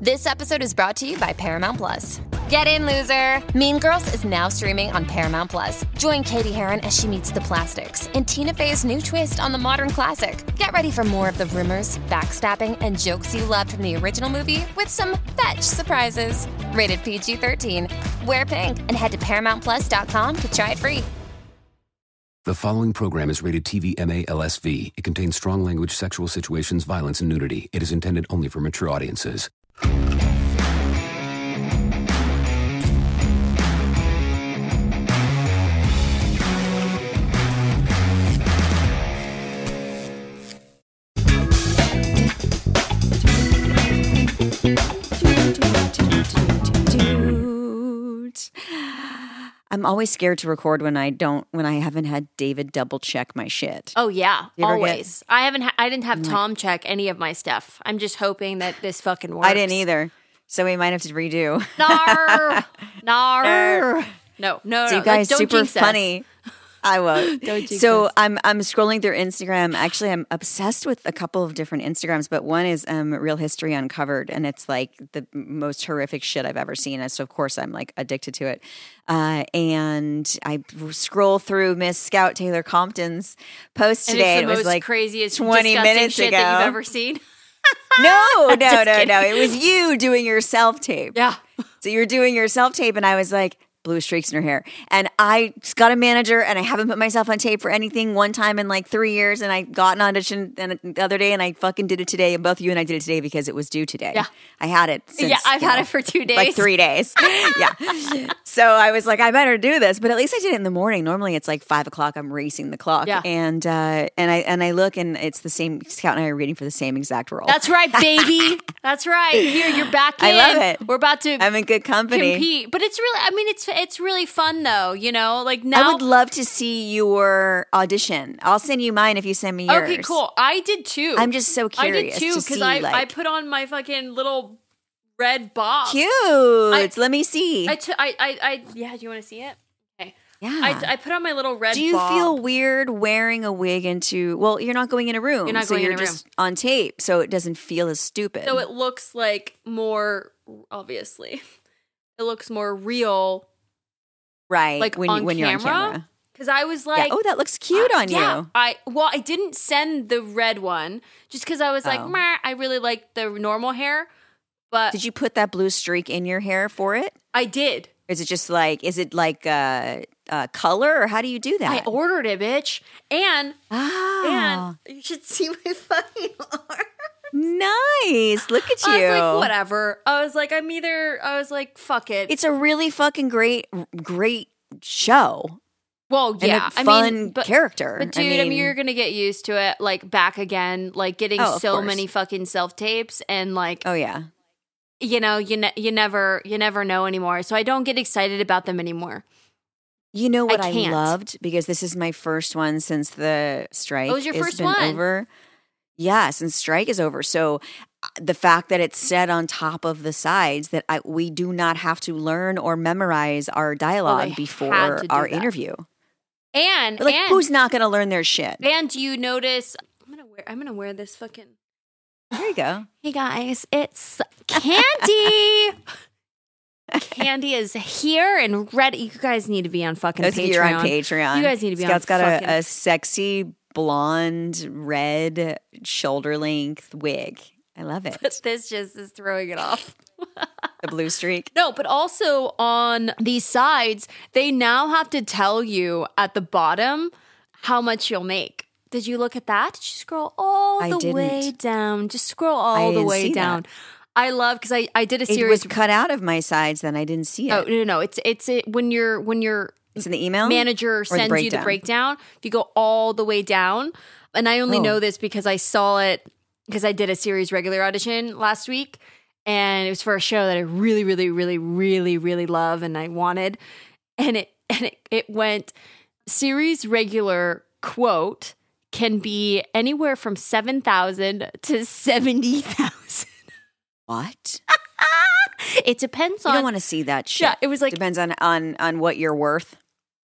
This episode is brought to you by Paramount Plus. Get in, loser! Mean Girls is now streaming on Paramount Plus. Join Cady Heron as she meets the plastics in Tina Fey's new twist on the modern classic. Get ready for more of the rumors, backstabbing, and jokes you loved from the original movie with some fetch surprises. Rated PG 13. Wear pink and head to ParamountPlus.com to try it free. The following program is rated TV MA LSV. It contains strong language, sexual situations, violence, and nudity. It is intended only for mature audiences. Dude. Always scared to record when I don't when I haven't had David double check my shit. Oh yeah, ever get- always. I haven't. Ha- I didn't have Tom check any of my stuff. I'm just hoping that this fucking works. I didn't either. So we might have to redo. Nar, nar. Er. No, no, So no. you guys don't super funny. I won't. Don't so. I'm I'm scrolling through Instagram. Actually, I'm obsessed with a couple of different Instagrams, but one is um, Real History Uncovered, and it's like the most horrific shit I've ever seen. And so of course I'm like addicted to it. Uh, and I scroll through Miss Scout Taylor Compton's post And today. it's it was most like craziest, 20 minutes shit ago. that you've ever seen. no, no, no, kidding. no. It was you doing your self tape. Yeah. So you're doing your self tape, and I was like, blue streaks in her hair. And I got a manager, and I haven't put myself on tape for anything one time in like three years. And I got an audition and the other day, and I fucking did it today. And both you and I did it today because it was due today. Yeah. I had it. Since, Yeah, I've had know, it for two days. Like three days. yeah. So I was like, I better do this. But at least I did it in the morning. Normally it's like five o'clock. I'm racing the clock. Yeah. And uh, and I and I look, and it's the same. Scout and I are reading for the same exact role. That's right, baby. That's right. Here, you're back in. I love it. We're about to I'm in good company. compete, but it's really. I mean, it's it's really fun though. You know, like now. I would love to see your audition. I'll send you mine if you send me yours. Okay, cool. I did too. I'm just so I did curious too to because see, I I put on my fucking little red bob. Cute. Let me see. I, t- I, I, I, yeah. Do you want to see it? Okay. yeah. I, I put on my little red. Box. Do you bob. feel weird wearing a wig into? Well, you're not going in a room. You're not so going in you're a room. just on tape, so it doesn't feel as stupid. So it looks like more. Obviously, it looks more real. Right, like when on you, when you're on camera? camera. Because I was Yeah. like, Oh, that looks cute on yeah, you. I well, I didn't send the red one just because I was like, Oh. I really like the normal hair, but Did you put that blue streak in your hair for it? I did. Is it just like? Is it like uh, uh, color, or how do you do that? I ordered it, bitch, and ah, and you should see my fucking arm. Nice. Look at you. I was like, whatever. I was like, I'm either. I was like, fuck it. It's a really fucking great, great show. well, yeah, a I fun mean, but, character. But dude, I mean, you're gonna get used to it. Like back again, like getting Oh, so course. many fucking self tapes, and like oh yeah, you know, you ne- you never you never know anymore. So I don't get excited about them anymore. you know what I, can't. loved because this is my first one since the strike. Oh, it was your first one. Over. Yes, and strike is over. So uh, the fact that it's said on top of the sides that I, we do not have to learn or memorize our dialogue had before our that. interview. And Like, and, who's not going to learn their shit? and do you notice? I'm gonna wear. I'm gonna wear this fucking. There you go. Hey guys, it's Candy. Candy is here and ready. You guys need to be on fucking Those of Patreon. You're on Patreon. You guys need to be Scout's on Scott's got fucking- a, a sexy blonde red shoulder length wig. I love it. But this just is throwing it off. the blue streak. No, but also on these sides, they now have to tell you at the bottom how much you'll make. Did you look at that? Did you scroll all I the didn't. way down? Just scroll I all the way see that. down. I love because I, I did a It series. was cut out of my sides, then I didn't see oh, it. oh no, no, no! It's it's it, when you're when your it's in the email. manager the sends you the breakdown? breakdown. If you go all the way down, and I only Oh. know this because I saw it because I did a series regular audition last week, and it was for a show that I really, really, really, really, really love and I wanted, and it and it, it went series regular quote can be anywhere from seven thousand to seventy thousand. What? It depends on. You don't want to see that shit. Yeah, it was like- depends on on on what you're worth.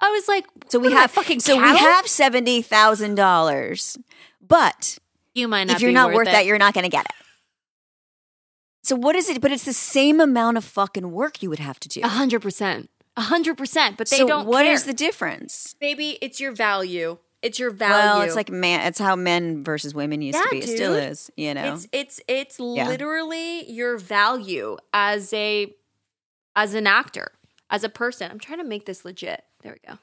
I was like, So we what am I, have fucking so we have seventy thousand dollars, but You might not. if you're not worth that, you're not going to get it. So what is it? But it's the same amount of fucking work you would have to do. A hundred percent. A hundred percent. But they so don't what care. is the difference? Maybe it's your value. It's your value. Well, it's like man. It's how men versus women used to Yeah, be. It still is. You know. it's it's it's literally your value as a as an actor, as a person. I'm trying to make this legit. There we go.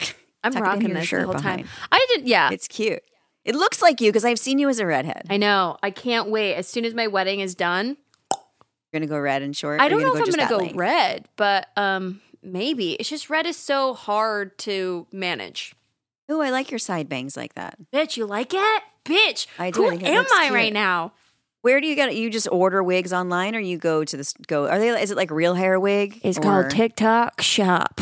I'm rocking this the whole behind. time. I didn't. yeah. It's cute. It looks like you because I've seen you as a redhead. I know. I can't wait. As soon as my wedding is done, You're gonna go red and short. I don't know if I'm gonna go length? red, but um, maybe it's just red is so hard to manage. Oh, I like your side bangs like that. Bitch, you like it? Bitch, I do. who I am I cute. right now? Where do you get it? You just order wigs online, or you go to this? Go? Are they? Is it like real hair wig? It's or- called TikTok Shop.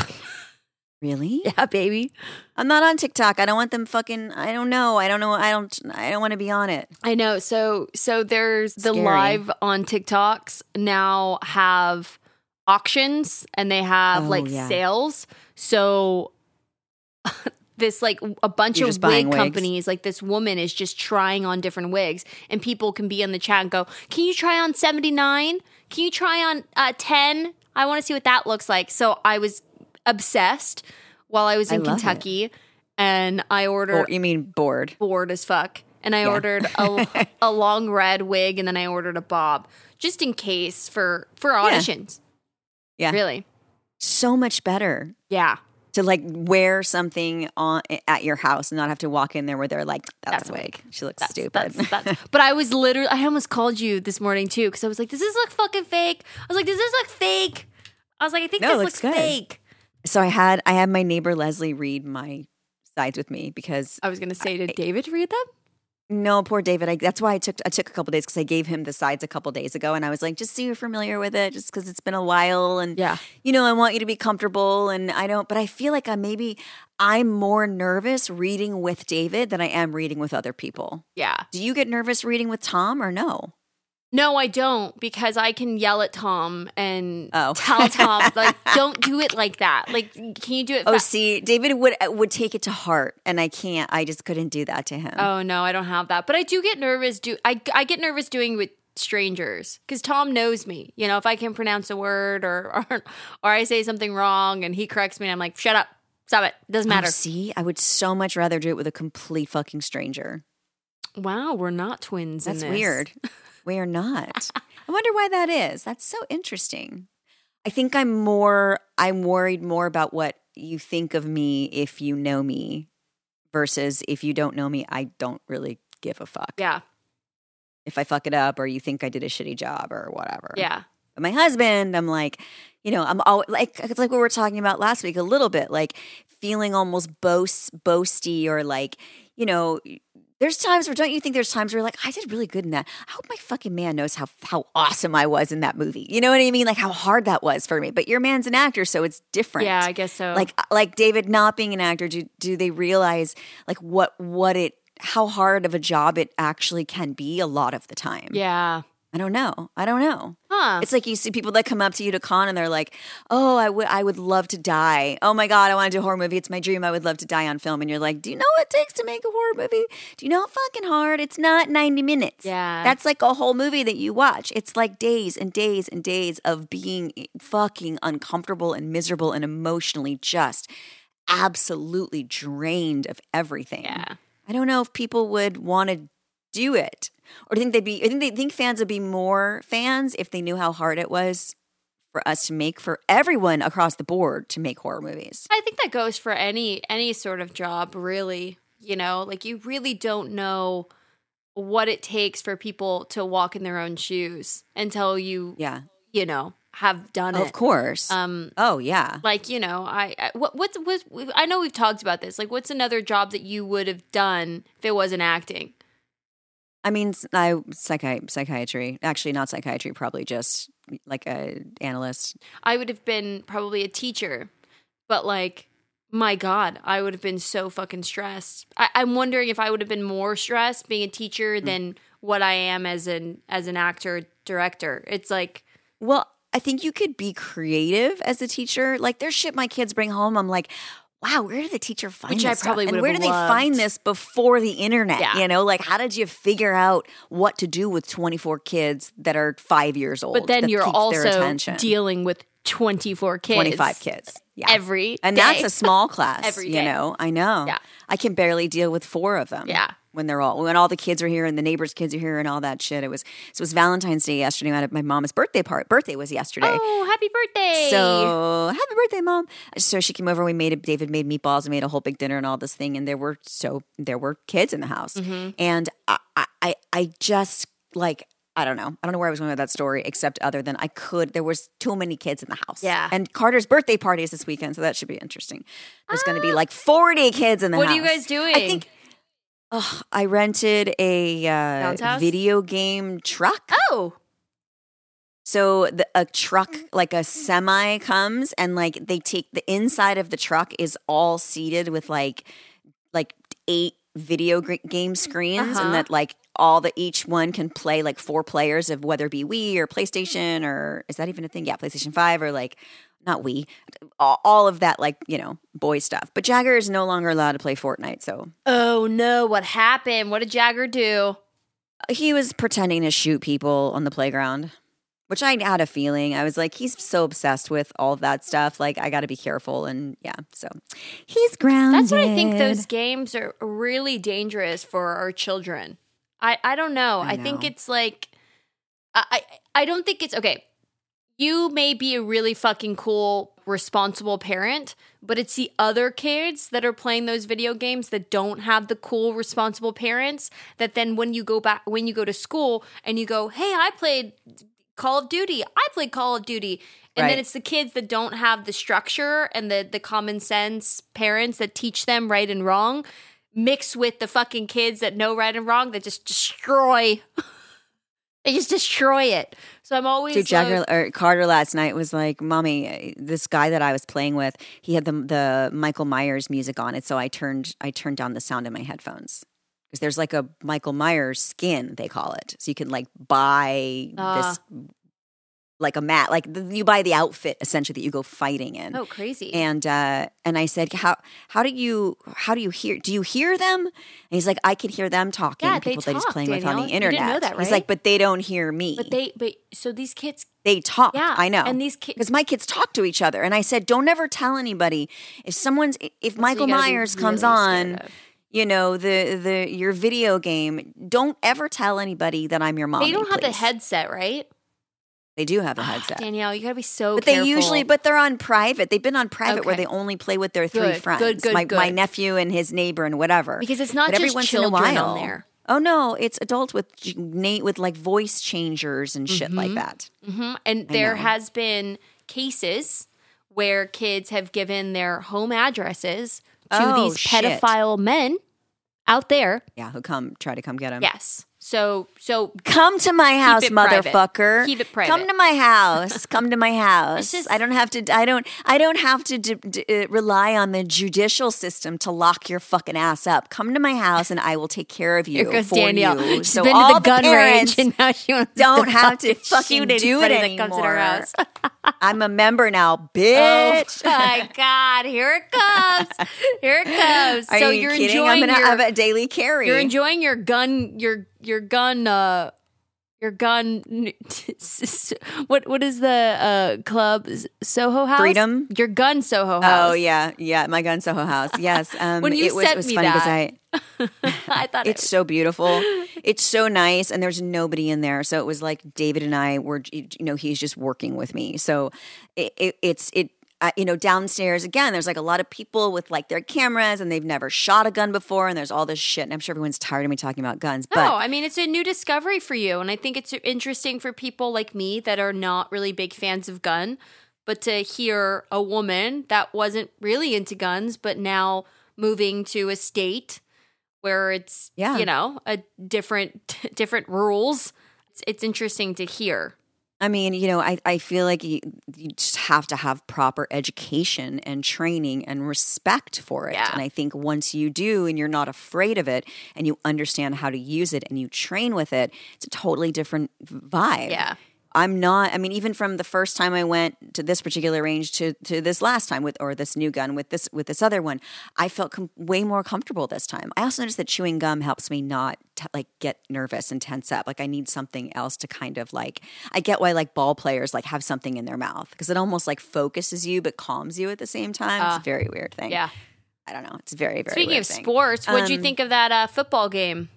Really? Yeah, baby. I'm not on TikTok. I don't want them fucking. I don't know. I don't know. I don't. I don't want to be on it. I know. So so there's the Scary. live on TikToks now have auctions and they have Oh, like yeah. sales. So this like a bunch You're of wig companies like this woman is just trying on different wigs and people can be in the chat and go, "Can you try on 79? Can you try on uh 10? I want to see what that looks like." So I was obsessed while I was I in it. Kentucky and I ordered Or you mean bored? bored as fuck. And I Yeah. ordered a, a long red wig and then I ordered a bob just in case for for auditions. Yeah. Really? So much better Yeah. to like wear something on at your house and not have to walk in there where they're like, "That's, That's a wig. She looks That's, stupid." That's, that's, but I was literally, I almost called you this morning too because I was like, does this look fucking fake? I was like, does this look fake? I was like, I think No, this looks looks fake. So I had I had my neighbor Leslie read my sides with me because I was going to say, did David read them? No, poor David. I, that's why I took I took a couple days because I gave him the sides a couple days ago, and I was like, just so you're familiar with it, just because it's been a while, and Yeah. you know, I want you to be comfortable, and I don't. But I feel like I maybe I'm more nervous reading with David than I am reading with other people. Yeah. Do you get nervous reading with Tom or no? No, I don't because I can yell at Tom and Oh. tell Tom, like, don't do it like that. Like, can you do it? Oh, see, David would uh, would take it to heart, and I can't. I just couldn't do that to him. Oh no, I don't have that. But I do get nervous. Do I? I get nervous doing with strangers because Tom knows me. You know, if I can pronounce a word or or, or I say something wrong and he corrects me, and I'm like, shut up, stop it, doesn't Oh, matter. see, I would so much rather do it with a complete fucking stranger. Wow, we're not twins. in That's weird. we are not. I wonder why that is. That's so interesting. I think I'm more I'm worried more about what you think of me if you know me versus if you don't know me, I don't really give a fuck. Yeah, If I fuck it up or you think I did a shitty job or whatever. yeah, But my husband, I'm like, you know, I'm all like it's like what we were talking about last week a little bit, like feeling almost boast boasty or like, you know, there's times where don't you think there's times where you're like, I did really good in that. I hope my fucking man knows how how awesome I was in that movie. You know what I mean? Like how hard that was for me. But your man's an actor, so it's different. yeah. I guess so. Like uh, like David not being an actor, do do they realize like what what it how hard of a job it actually can be a lot of the time. Yeah. I don't know. I don't know. Huh. It's like you see people that come up to you to con and they're like, "Oh, I would I would love to die. Oh my god, I want to do a horror movie. It's my dream. I would love to die on film." And you're like, "Do you know what it takes to make a horror movie? Do you know how fucking hard? It's not 90 minutes. Yeah. That's like a whole movie that you watch. It's like days and days and days of being fucking uncomfortable and miserable and emotionally just absolutely drained of everything. yeah. I don't know if people would want to do it, or do you think they'd be. I think they think fans would be more fans if they knew how hard it was for us to make for everyone across the board to make horror movies. I think that goes for any any sort of job, really. You know, like you really don't know what it takes for people to walk in their own shoes until you, Yeah, you know, have done it. of course. Um, oh yeah. like you know, I, I what what's what's I know we've talked about this. Like, what's another job that you would have done if it wasn't acting? I mean, I psychi- psychiatry. Actually, not psychiatry. Probably just like a analyst. I would have been probably a teacher, but like, my God, I would have been so fucking stressed. I, I'm wondering if I would have been more stressed being a teacher mm. than what I am as an as an actor director. It's like, Well, I think you could be creative as a teacher. Like there's shit my kids bring home. I'm like, wow, where did the teacher find Which this I probably and where did they find this before the internet? Yeah. You know, like how did you figure out what to do with 24 kids that are five years old? but then you're also dealing with 24 kids, 25 kids. Yeah. every and day. that's a small class. Every You know, I know. Yeah. I can barely deal with four of them. Yeah. When they're all when all the kids are here and the neighbors' kids are here and all that shit. It was so it was Valentine's Day yesterday. Had my mom's birthday part. Birthday was yesterday. Oh, happy birthday! So happy birthday, mom! So she came over. We made a, David made meatballs and made a whole big dinner and all this thing. And there were so there were kids in the house, Mm-hmm. and I, I- I just like I don't know. I don't know where I was going with that story, except other than I could. There was too many kids in the house. Yeah. and Carter's birthday party is this weekend, so that should be interesting. There's going to be like 40 kids in the Ah. What house. are you guys doing? I think. Oh, I rented a uh, video game truck. oh, So the, a truck, like a semi, comes and like they take the inside of the truck is all seated with like like eight video game screens, Uh-huh. and that like all the each one can play like four players of whether it be Wii or PlayStation or is that even a thing? Yeah, PlayStation Five or like not we, all, of that like you know boy stuff. But Jagger is no longer allowed to play Fortnite, so oh no! What happened? What did Jagger do? he was pretending to shoot people on the playground which i had a feeling i was like he's so obsessed with all of that stuff like i gotta be careful and yeah so he's grounded That's what I think those games are really dangerous for our children. I, I don't know. I, I think it's like I, I I don't think it's okay. You may be a really fucking cool, responsible parent, but it's the other kids that are playing those video games that don't have the cool, responsible parents. That then when you go back, when you go to school and you go, hey, I played Call of Duty, I played Call of Duty. And then it's the kids that don't have the structure and the, the common sense parents that teach them right and wrong, mixed with the fucking kids that know right and wrong that just destroy. they just destroy it. So I'm always Dude, Jagger like, or Carter last night was like, "Mommy, this guy that I was playing with, he had the the Michael Myers music on it, so I turned I turned down the sound in my headphones because there's like a Michael Myers skin they call it, so you can like buy Ah. this like a mat, like the, you buy the outfit essentially that you go fighting in. oh crazy. And uh, and I said, how how do you how do you hear? Do you hear them? And he's like, I could hear them talking. Yeah, they people that he's talk, playing with on the internet. know that, He's like, but they don't hear me. but they but so these kids they talk. Yeah, I know. and these kids because my kids talk to each other. And I said, don't ever tell anybody if someone's if Michael Myers comes on. You know the the your video game. Don't ever tell anybody that I'm your mom. they don't have the headset, right? They do have a headset. Danielle, you gotta be so But careful. they usually, but they're on private. They've been on private where they only play with their three Good, friends. good, good, my, my nephew and his neighbor and whatever. because it's not But every just once in a while, on there. Oh no, it's adults with Nate with like voice changers and shit like that. hmm And there know. has been cases where kids have given their home addresses to Oh, these shit. pedophile men out there. Yeah, who come try to come get them. Yes. So so Come to my house, it private. motherfucker. Keep it private. Come to my house. Come to my house. just- I don't have to. I don't. I don't have to d- d- uh, rely on the judicial system to lock your fucking ass up. Come to my house, and I will take care of you here goes for Danielle. you. She's so been all to the gun parents range and now she wants don't have to fucking do it anybody that comes in her anymore. house. I'm a member now, bitch. Oh my god! Here it comes! Here it comes! Are so you you're kidding? enjoying I'm gonna your have a daily carry. you're enjoying your gun your your gun uh your gun what what is the uh club Soho House Freedom? your gun Soho House Oh yeah, yeah, my gun Soho house. Yes, um, When you it was, sent it was me funny because I I thought It's it so beautiful. It's so nice, and there's nobody in there. So it was like David and I were, you know, he's just working with me. So it, it, it's it. Uh, you know, downstairs again, there's like a lot of people with like their cameras and they've never shot a gun before, and there's all this shit. And I'm sure everyone's tired of me talking about guns, but no, I mean it's a new discovery for you, and I think it's interesting for people like me that are not really big fans of gun, but to hear a woman that wasn't really into guns, but now moving to a state where it's Yeah. you know a different different rules. It's, it's interesting to hear. I mean, you know, I, I feel like you, you just have to have proper education and training and respect for it. Yeah. And I think once you do and you're not afraid of it and you understand how to use it and you train with it, it's a totally different vibe. Yeah. I'm not. I mean, even from the first time I went to this particular range to to this last time with or this new gun with this with this other one, I felt com- way more comfortable this time. I also noticed that chewing gum helps me not t- like get nervous and tense up. Like I need something else to kind of like. I get why like ball players like have something in their mouth because it almost like focuses you but calms you at the same time. it's a very weird thing. Yeah. I don't know. It's very very. Speaking of thing. sports, what'd you Um, think of that uh, football game?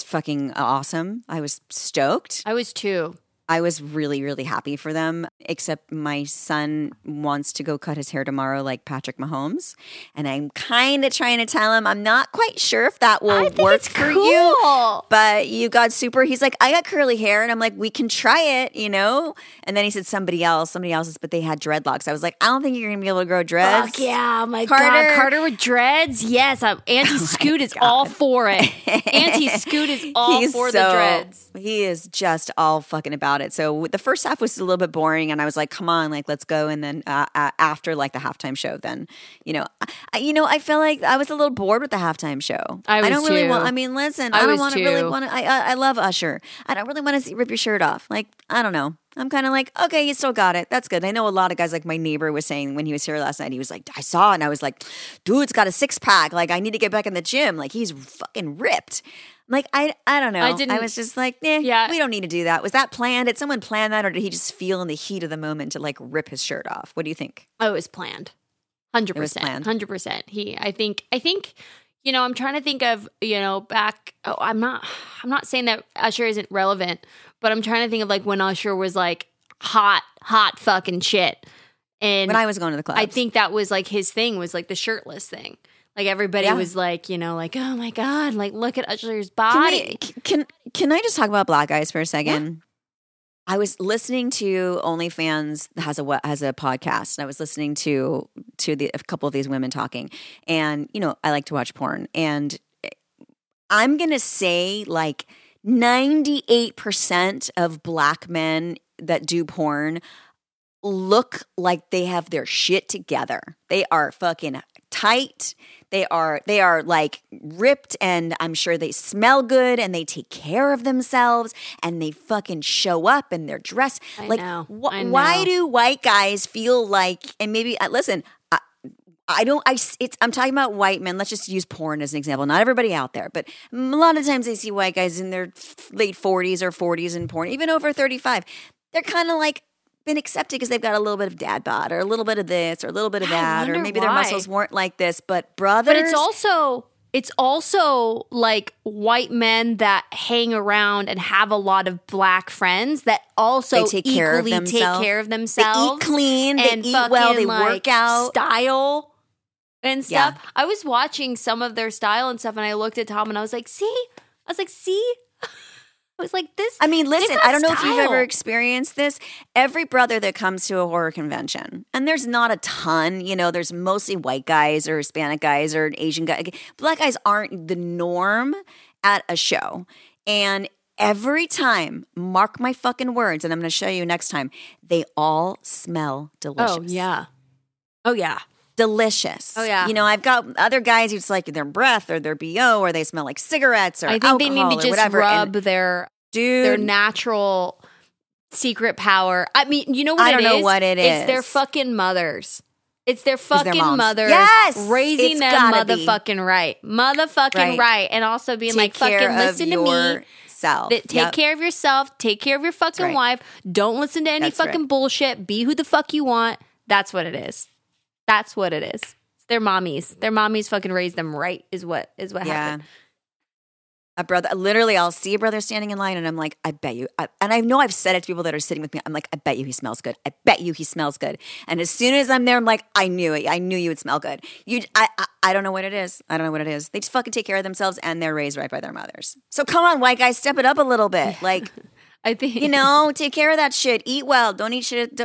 Fucking awesome. I was stoked. I was too. I was really, really happy for them, except my son wants to go cut his hair tomorrow like Patrick Mahomes. And I'm kind of trying to tell him I'm not quite sure if that will work for you. But you got super, he's like, I got curly hair. And I'm like, we can try it, you know? And then he said somebody else, somebody else's, but they had dreadlocks. I was like, I don't think you're going to be able to grow dreads. Fuck yeah, oh my Carter- god, Carter with dreads. Yes, I'm, Auntie oh Scoot is all for it. Auntie Scoot is all He's for the dreads. He is just all fucking about it. So the first half was a little bit boring, and I was like, "Come on, like let's go." And then uh, after like the halftime show, then you know, I, you know, I felt like I was a little bored with the halftime show. I was don't really want. I mean, listen, I I, don't want to really want to. I, I I love Usher. I don't really want to rip your shirt off. Like I don't know. I'm kind of like, okay, you still got it. That's good. I know a lot of guys, like my neighbor was saying when he was here last night, he was like, I saw it and I was like, dude's got a six pack. Like, I need to get back in the gym. Like, he's fucking ripped. Like, I, I don't know. I I, didn't- I was just like, eh, Yeah. we don't need to do that. Was that planned? Did someone plan that or did he just feel in the heat of the moment to like rip his shirt off? What do you think? Oh, it was planned. Hundred percent. Hundred percent. He I think I think, you know, I'm trying to think of, you know, back oh, I'm not I'm not saying that Usher isn't relevant, but I'm trying to think of like when Usher was like hot, hot fucking shit. And When I was going to the club, I think that was like his thing was like the shirtless thing. Like everybody Yeah. was like, you know, like, oh my God, like look at Usher's Can, body. we, can can I just talk about black guys for a second? I was listening to OnlyFans has a has a podcast, and I was listening to to the, a couple of these women talking, and you know I like to watch porn, and eh, I'm gonna say like 98 percent of black men that do porn look like they have their shit together. They are fucking tight. They are they are like ripped and I'm sure they smell good and they take care of themselves and they fucking show up in their dress. I like know. wh- why do white guys feel like and maybe uh, listen I, I don't. I. It's. I'm talking about white men. Let's just use porn as an example. Not everybody out there, but a lot of times I see white guys in their late 40s or 40s in porn, even over 35. They're kind of like been accepted because they've got a little bit of dad bod or a little bit of this or a little bit of that, or maybe their muscles weren't like this. But brothers, But it's also it's also like white men that hang around and have a lot of black friends that also They take care of equally take themselves. care of they eat clean, they and eat well, they like, work out. style and Yeah. stuff. I was watching some of their style and stuff, and I looked at Tom and I was like, "See," I was like, "See." I was like, "This." I mean, listen, I don't know if you've ever experienced this. Every brother that comes to a horror convention, and there's not a ton, you know, there's mostly white guys or Hispanic guys or Asian guys. Black guys aren't the norm. at a show and every time, mark my fucking words, and I'm going to show you next time, they all smell delicious. Oh yeah. Oh yeah. Delicious. Oh, yeah. You know, I've got other guys who's like their breath or their BO or they smell like cigarettes or I think they alcohol need or to just whatever. rub And their dude, their natural secret power. I mean, you know what I it don't know is? what it It's their fucking mothers. It's their their fucking moms. mothers Yes! raising them gotta be. motherfucking right. Motherfucking right. Right. And also being take like, fucking listen to me. That take Yep. care of yourself. Take care of your fucking right. wife. Don't listen to any That's fucking right. bullshit. Be who the fuck you want. That's what it is. That's what it is. It's their mommies. Their mommies fucking raised them right. Is what is what Yeah. happened. A brother, literally, I'll see a brother standing in line, and I'm like, I bet you. I, and I know I've said it to people that are sitting with me. I'm like, I bet you he smells good. I bet you he smells good. And as soon as I'm there, I'm like, I knew it. I knew you would smell good. You, I, I, I don't know what it is. I don't know what it is. They just fucking take care of themselves, and they're raised right by their mothers. So come on, white guys, step it up a little bit. Like, I think you know, take care of that shit. Eat well. Don't eat shit.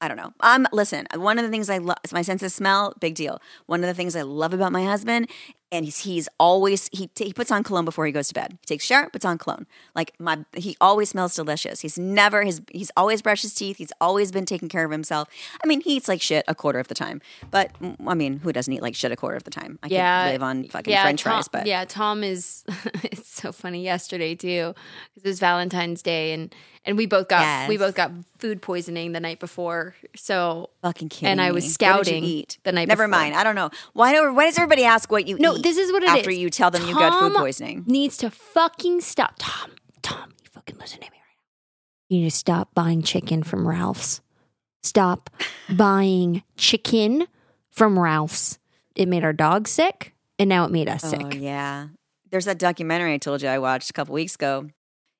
I don't know. Um, listen. One of the things I love is my sense of smell. Big deal. One of the things I love about my husband, and he's he's always he t- he puts on cologne before he goes to bed. He takes shower, puts on cologne. Like my he always smells delicious. He's never his he's always brushed his teeth. He's always been taking care of himself. I mean, he eats like shit a quarter of the time, but mm, I mean, who doesn't eat like shit a quarter of the time? I yeah, could live on fucking yeah, French Tom, fries, but yeah, Tom is. it's so funny. Yesterday too, because it was Valentine's Day, and and we both got we both got food poisoning the night before. So fucking kidding and I was scouting eat the night Never before. mind. I don't know. Why do why does everybody ask what you no, this is what it is. after you tell them you got food poisoning. Needs to fucking stop. Tom, Tom, you fucking listen to me right now. You need to stop buying chicken from Ralph's. Stop buying chicken from Ralph's. It made our dog sick, and now it made us oh, sick. Oh yeah. There's that documentary I told you I watched a couple weeks ago.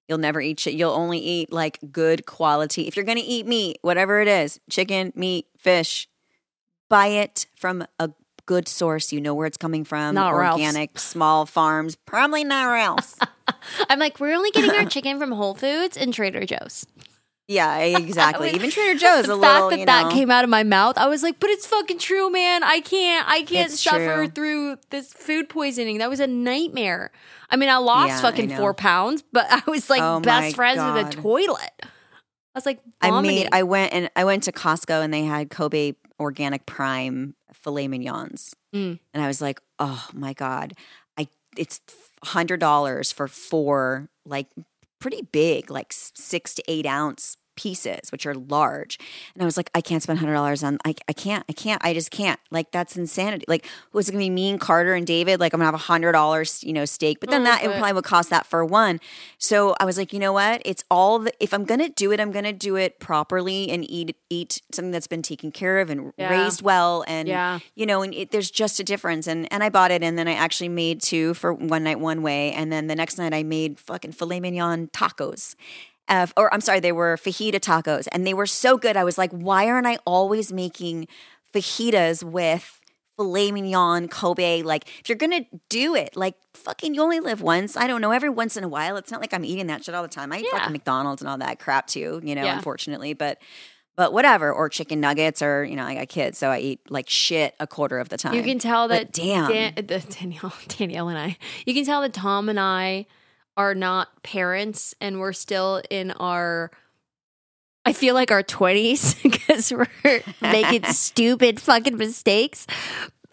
You'll never eat shit. You'll only eat like good quality. If you're gonna eat meat, whatever it is, chicken, meat, fish, buy it from a good source. You know where it's coming from. Not Ralph's. organic, small farms. Probably not Ralph's. I'm like, we're only getting our chicken from Whole Foods and Trader Joe's. Yeah, exactly. was- Even Trader Joe's the a fact little. that that know, came out of my mouth, I was like, but it's fucking true, man. I can't, I can't It's suffer true. through this food poisoning. That was a nightmare. I mean, I lost Yeah, fucking know. four pounds, but I was like Oh best friends with God. a toilet. I was like, I made. I went and I went to Costco and they had Kobe Organic Prime filet mignons, Mm. and I was like, oh my god, I it's hundred dollars for four like pretty big, like six to eight ounce pieces, which are large. And I was like, I can't spend hundred dollars on. I I can't. I can't. I just can't. Like that's insanity. Like was it gonna be me and Carter and David? Like I'm gonna have a hundred dollars, you know, steak. But then Oh, that it probably would cost that for one. So I was like, you know what? It's all the, if I'm gonna do it, I'm gonna do it properly and eat eat something that's been taken care of and Yeah. raised well. And Yeah. you know, and it, there's just a difference. And and I bought it, and then I actually made two for one night, one way, and then the next night I made fucking filet mignon tacos. Uh, or I'm sorry, they were fajita tacos, and they were so good. I was like, why aren't I always making fajitas with filet mignon, Kobe? Like, if you're gonna do it, like, fucking, you only live once. I don't know. Every once in a while, it's not like I'm eating that shit all the time. I eat Yeah. fucking McDonald's and all that crap too. You know, Yeah. unfortunately, but. But whatever, or chicken nuggets, or you know, I got kids, so I eat like shit a quarter of the time. You can tell But that damn. Dan, the, Danielle, Danielle and I. You can tell that Tom and I are not parents, and we're still in our. I feel like our twenties because we're making stupid fucking mistakes.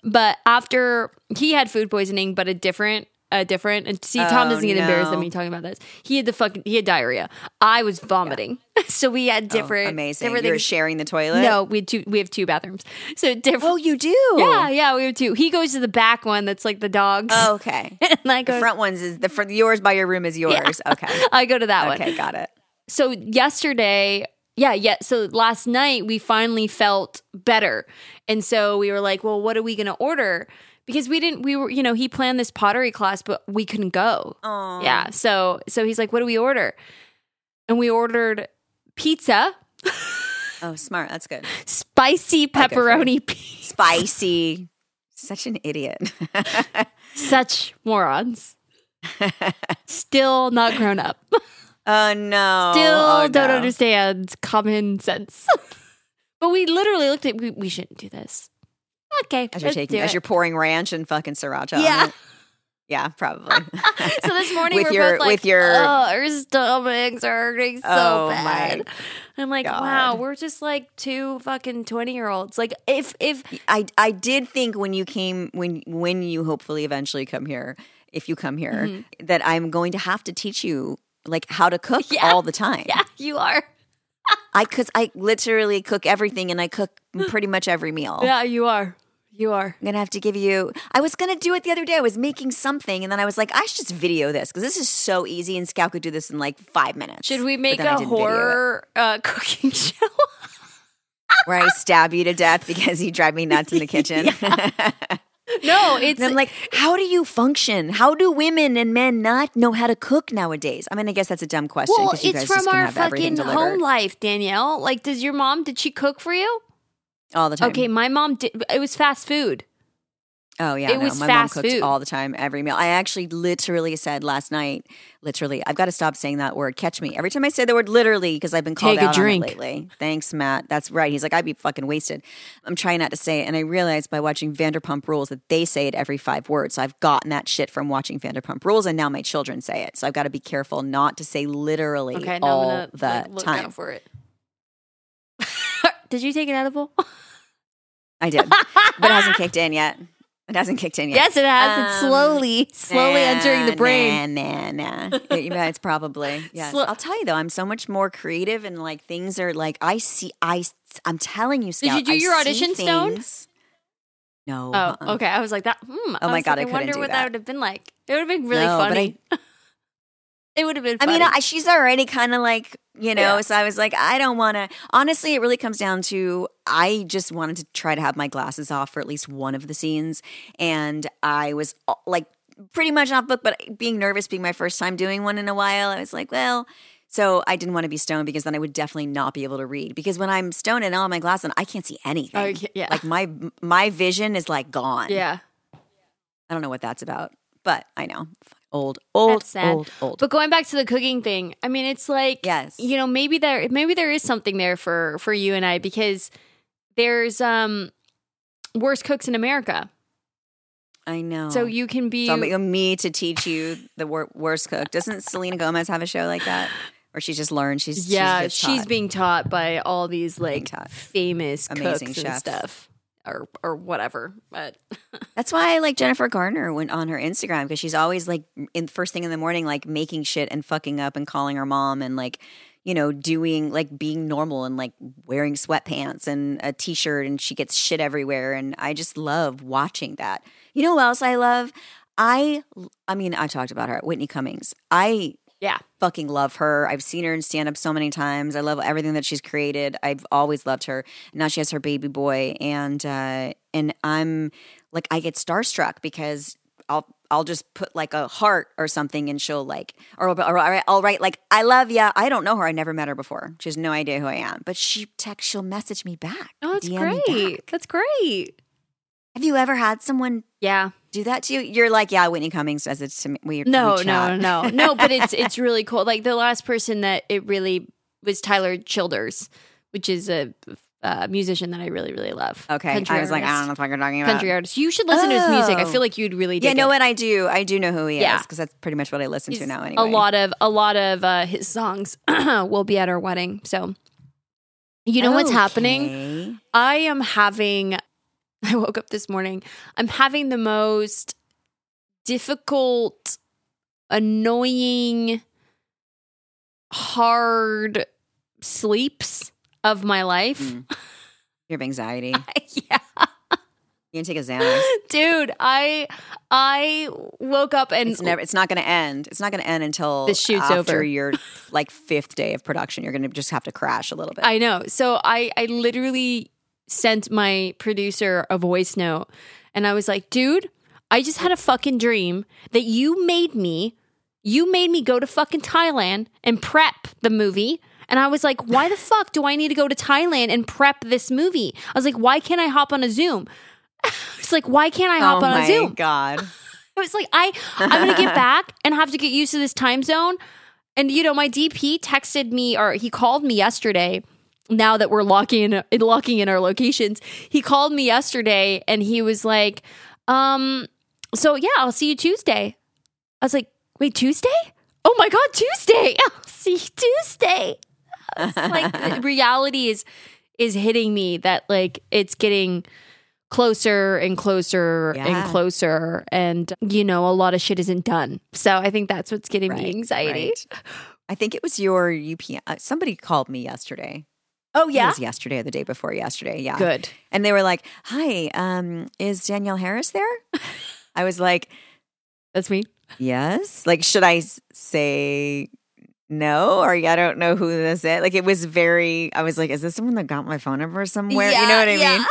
But after he had food poisoning, but a different. A different and see Tom Oh, doesn't get embarrassed at me talking about this. He had the fucking he had diarrhea. I was vomiting, so we had Oh, different amazing. different You're things. sharing the toilet. No, we had two. We have two bathrooms, so different. Oh, you do. Yeah, yeah, we have two. He goes to the back one that's like the dogs. Oh, okay. and I The front ones is the front. Yours by your room is yours. Okay. I go to that one. Okay, got it. So yesterday, yeah, yeah. So last night we finally felt better, and so we were like, "Well, what are we going to order?" Because we didn't. We were, you know, he planned this pottery class, but we couldn't go. Oh, Yeah. So so he's like, "What do we order?" And we ordered pizza, Oh, smart. That's good. spicy good pepperoni pizza. Spicy. Such an idiot. Such morons. Still not grown up. oh no. Still Oh, don't no. understand common sense. but we literally looked at we, we shouldn't do this. Okay, As you're taking, as you're pouring ranch and fucking sriracha. on yeah. it. Yeah, probably. So this morning With we're your- both like, with your- oh, our stomachs are hurting so Oh, bad. I'm like, wow, we're just like two fucking twenty year olds. Like, if if I I did think when you came when when you hopefully eventually come here, if you come here, mm-hmm. that I'm going to have to teach you like how to cook Yeah. all the time. yeah, you are. I cuz I literally cook everything and I cook pretty much every meal. Yeah, you are. You are. I'm gonna have to give you. I was gonna do it the other day. I was making something, and then I was like, I should just video this because this is so easy, and Scout could do this in like five minutes. Should we make a didn't video it, horror uh, cooking show? where I stab you to death because you drive me nuts in the kitchen? no, it's And I'm like, how do you function? How do women and men not know how to cook nowadays? I mean, I guess that's a dumb question well, you it's from our fucking home life, Danielle. Like, does your mom did she cook for you? All the time. Okay, my mom did. It was fast food. Oh yeah, It no, was my fast mom cooked food. all the time, every meal. I actually literally said last night, literally, I've got to stop saying that word. Catch me every time I say the word literally because I've been called Take a out on it drink. lately. Thanks, Matt. That's right. He's like, I'd be fucking wasted. I'm trying not to say it, and I realized by watching Vanderpump Rules that they say it every five words. So I've gotten that shit from watching Vanderpump Rules, and now my children say it. So I've got to be careful not to say literally Okay, all I'm the gonna like, look time. out for it. Did you take an edible? I did, but it hasn't kicked in yet. It hasn't kicked in yet. yes, it has. it's Um, slowly, slowly entering the brain. Nah, nah, nah. Yeah, yeah, it's probably. Yes. Slow- I'll tell you though, I'm so much more creative and like things are like I see. I I'm telling you, Scout. Did you do I your audition stoned? things- No. Oh, uh-uh. okay. I was like that. Hmm. Oh I my was God, like, I I wonder what that. that would have been like. It would have been really No, funny. It would have been. I mean, I, she's already kind of like you know. Yeah. So I was like, I don't want to. Honestly, it really comes down to I just wanted to try to have my glasses off for at least one of the scenes, and I was like pretty much off book, but being nervous, being my first time doing one in a while, I was like, well. So I didn't want to be stoned because then I would definitely not be able to read. Because when I'm stoned and have my glasses on, I can't see anything. Oh, yeah, yeah. Like my my vision is like gone. yeah. I don't know what that's about, but I know. Old, old, old, old. But going back to the cooking thing, I mean, it's like Yes. you know, maybe there maybe there is something there for for you and I because there's um worst cooks in America. I know. So you can be So me- to teach you the wor- worst cook. Doesn't Selena Gomez have a show like that, or she just learned? She's yeah, she's, she's, being taught by all these like famous Amazing cooks and chefs. stuff or or whatever. But That's why I like Jennifer Gardner went on her Instagram because she's always like in first thing in the morning, like making shit and fucking up and calling her mom and like you know doing like being normal and like wearing sweatpants and a t-shirt and she gets shit everywhere and I just love watching that. You know what else I love? I I mean I talked about her at Whitney Cummings. I yeah, fucking love her. I've seen her in stand up so many times. I love everything that she's created. I've always loved her. Now she has her baby boy and uh and I'm like I get starstruck because I'll I'll just put like a heart or something and she'll like or, or, or I'll write like I love ya. I don't know her. I never met her before. She has no idea who I am. But she text she'll message me back. oh, that's DM great. That's great. Have you ever had someone Yeah. Do that to you? You're like, yeah, Whitney Cummings does it to me. We, No, we no, no, no. But it's it's really cool. Like the last person that it really was Tyler Childers, which is a, uh musician that I really really love. Okay. Country I was like, I don't know what you're talking about. country artist. You should listen to his music. I Oh. feel like you'd really Yeah, know it. what I do? I do know who he Yeah. is because that's pretty much what I listen to now. Anyway, A lot of a lot of uh, his songs will be at our wedding. So you know what's happening? I am having. I woke up this morning. I'm having the most difficult, annoying, hard sleeps of my life. Mm. You have anxiety. yeah. You can take a Xanax. Dude, I I woke up and It's never. It's not going to end. It's not going to end until This shoot's after over. your like fifth day of production. You're going to just have to crash a little bit. I know. So I I literally sent my producer a voice note and I was like, "Dude, I just had a fucking dream that you made me you made me go to fucking Thailand and prep the movie." And I was like, "Why the fuck do I need to go to Thailand and prep this movie?" I was like, "Why can't I hop on a Zoom?" It's like, "Why can't I hop oh on a Zoom?" god! It was like I I'm gonna get back and have to get used to this time zone. And you know, my DP texted me or he called me yesterday. Now that we're locking in locking in our locations, he called me yesterday and he was like, um, so yeah, I'll see you Tuesday. I was like, wait, Tuesday? Oh my god, Tuesday! I'll see you Tuesday. Like reality is is hitting me that like it's getting closer and closer Yeah. and closer and you know a lot of shit isn't done so i think that's what's getting me Right, anxiety right. I think it was your UPM. Uh, somebody called me yesterday. Oh It yeah was yesterday or the day before yesterday. Yeah. good And they were like, "Hi, um, is Danielle Harris there?" I was like, that's me "Yes." Like, should I say no or I don't know who this is? Like, it was very. I was like, "Is this someone that got my phone number somewhere?" you know what I Yeah, mean?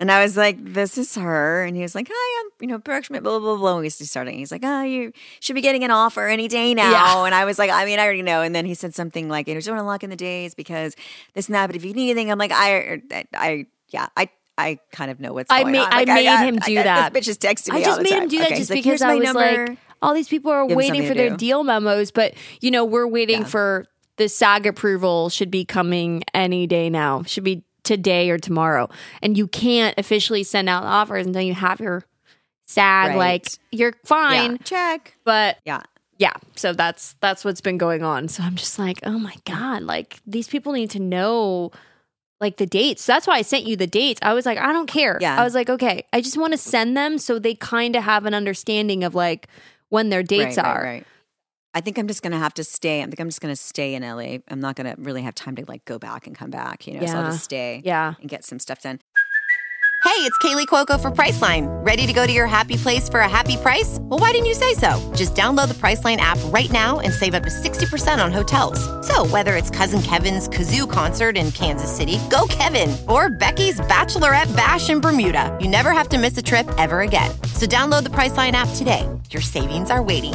And I was like, "This is her," and he was like, "Hi, I'm you know Brooke Schmidt." Blah blah blah. blah. We started. He's like, "Oh, you should be getting an offer any day now." Yeah. And I was like, "I mean, I already know." And then he said something like, "You know, just want to lock in the days because this and that. But if you need anything, I'm like, I, er, I, I yeah, I." I kind of know what's I going made- on. I Like, made got- him I do that. This bitch is texting me I just made time. him do that Okay, just like, because I was number." like, all these people are Give waiting for their do. deal memos, but you know, we're waiting Yeah. for the SAG approval should be coming any day now. Should be today or tomorrow. And you can't officially send out offers until you have your SAG. Right. Like you're fine, Yeah, check. but Yeah. yeah so that's that's what's been going on so i'm just like oh my god like these people need to know like the dates that's why i sent you the dates i was like i don't care Yeah. i was like okay i just want to send them so they kind of have an understanding of like when their dates right, are right. I think I'm just gonna have to stay. I think I'm just gonna stay in LA. I'm not gonna really have time to like go back and come back. You know, so I'll just stay. Yeah. and get some stuff done. Hey, it's Kaley Cuoco for Priceline. Ready to go to your happy place for a happy price? Well, why didn't you say so? Just download the Priceline app right now and save up to 60% on hotels. So, whether it's Cousin Kevin's Kazoo concert in Kansas City, go Kevin, or Becky's Bachelorette Bash in Bermuda, you never have to miss a trip ever again. So, download the Priceline app today. Your savings are waiting.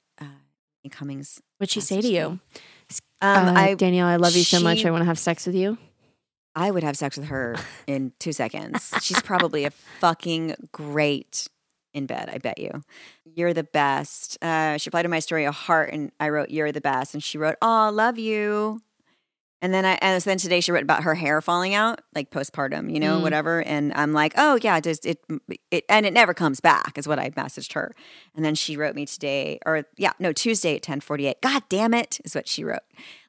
Cummings. what'd she say to you. Um, Uh, I danielle i love you so much i want to have sex with you I would have sex with her in two seconds. She's probably a fucking great in bed. I bet you. You're the best. Uh, she replied to my story a heart, and I wrote "You're the best," and she wrote "Oh, love you." And then I and then today she wrote about her hair falling out, like postpartum, you know, Mm. whatever. And I'm like, oh yeah, just it, it, and it never comes back, is what I messaged her. And then she wrote me today, or yeah, no, Tuesday at ten forty eight. God damn it, is what she wrote.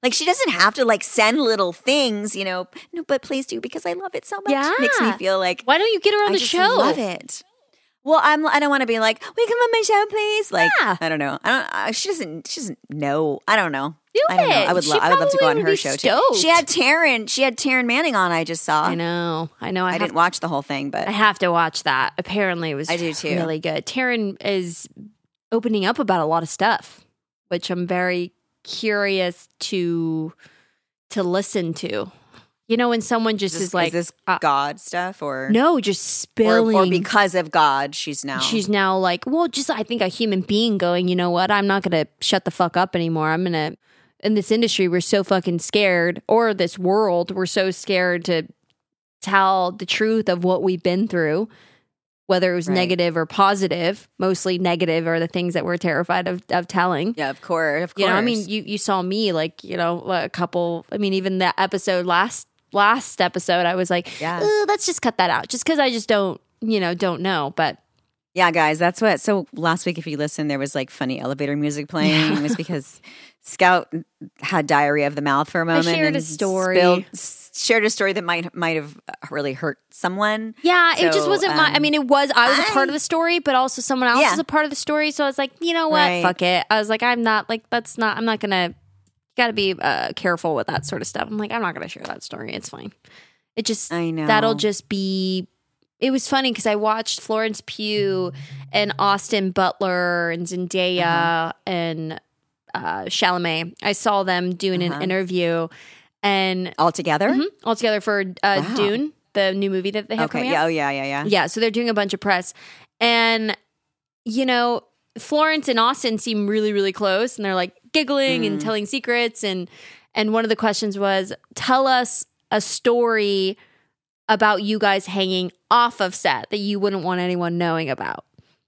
Like she doesn't have to like send little things, you know. No, but please do because I love it so much. Yeah. It Makes me feel like why don't you get her on I the just show love it. Well, I'm. I don't want to be like, "Will you come on my show, please?" Like, Yeah. I don't know. I don't. I, she doesn't. She doesn't know. I don't know. Do I don't know. it. I would. She Lo- I would love to go probably on would her be show too. stoked. She had Taryn. She had Taryn Manning on. I just saw. i know i know i, I have didn't watch the whole thing, but I have to watch that. Apparently, it was I do too. really good. Taryn is opening up about a lot of stuff, which I'm very curious to to listen to. You know, when someone just is is, like, is this uh, God stuff or no, just or, spilling. or because of God, she's now She's now like, well, just I think a human being going, you know what? I'm not going to shut the fuck up anymore. I'm going to, in this industry, we're so fucking scared, or this world, we're so scared to tell the truth of what we've been through, whether it was Right. negative or positive. Mostly negative are the things that we're terrified of, of telling. yeah, of course, of course. You know, I mean, you you saw me like, you know, a couple. I mean, even that episode last last episode, I was like, Yeah. "Uh, let's just cut that out, just because I just don't, you know, don't know. But Yeah, guys, that's what. So last week, if you listen, there was like funny elevator music playing. It was because Scout had diarrhea of the mouth for a moment. shared a story. spilled- shared a story that might might have really hurt someone. Yeah, it just wasn't my. I um, mean, it was. I was a part of the story, but also someone else Yeah. was a part of the story. So I was like, you know what? Right. Fuck it. I was like, I'm not like that's not. I'm not gonna. Got to be uh, careful with that sort of stuff. I'm like, I'm not gonna share that story. It's fine. It just. I know That'll just be. It was funny because I watched Florence Pugh and Austin Butler and Zendaya Uh-huh. and uh, Chalamet. I saw them doing Uh-huh. an interview and all together. Mhm, all together for uh, Wow. Dune, the new movie that they have Okay. coming out. Oh, yeah. Yeah. Yeah. Yeah, so they're doing a bunch of press. And, you know, Florence and Austin seem really, really close and they're like giggling and telling secrets. And and one of the questions was, tell us a story about you guys hanging off of set that you wouldn't want anyone knowing about.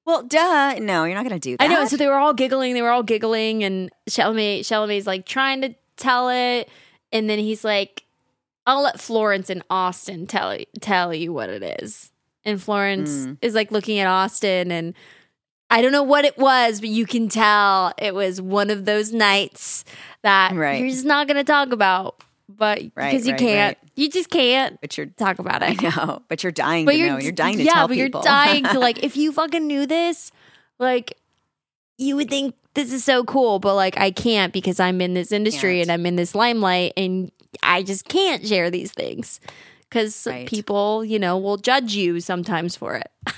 Well, duh. No, you're not going to do that. I know. So they were all giggling. They were all giggling, and Chalamet, Chalamet's like trying to tell it, and then he's like, "I'll let Florence and Austin tell tell you what it is." And Florence Mm. is like looking at Austin, and I don't know what it was, but you can tell it was one of those nights that Right. you're just not going to talk about, but Right, because you right, can't, right. you just can't but you're. talk about it. I know, but you're dying But to you're know. You're dying to yeah, tell but people. you're dying to like if you fucking knew this, like you would think this is so cool, but like I can't because I'm in this industry Can't. and I'm in this limelight and I just can't share these things because people, you know, will judge you sometimes for it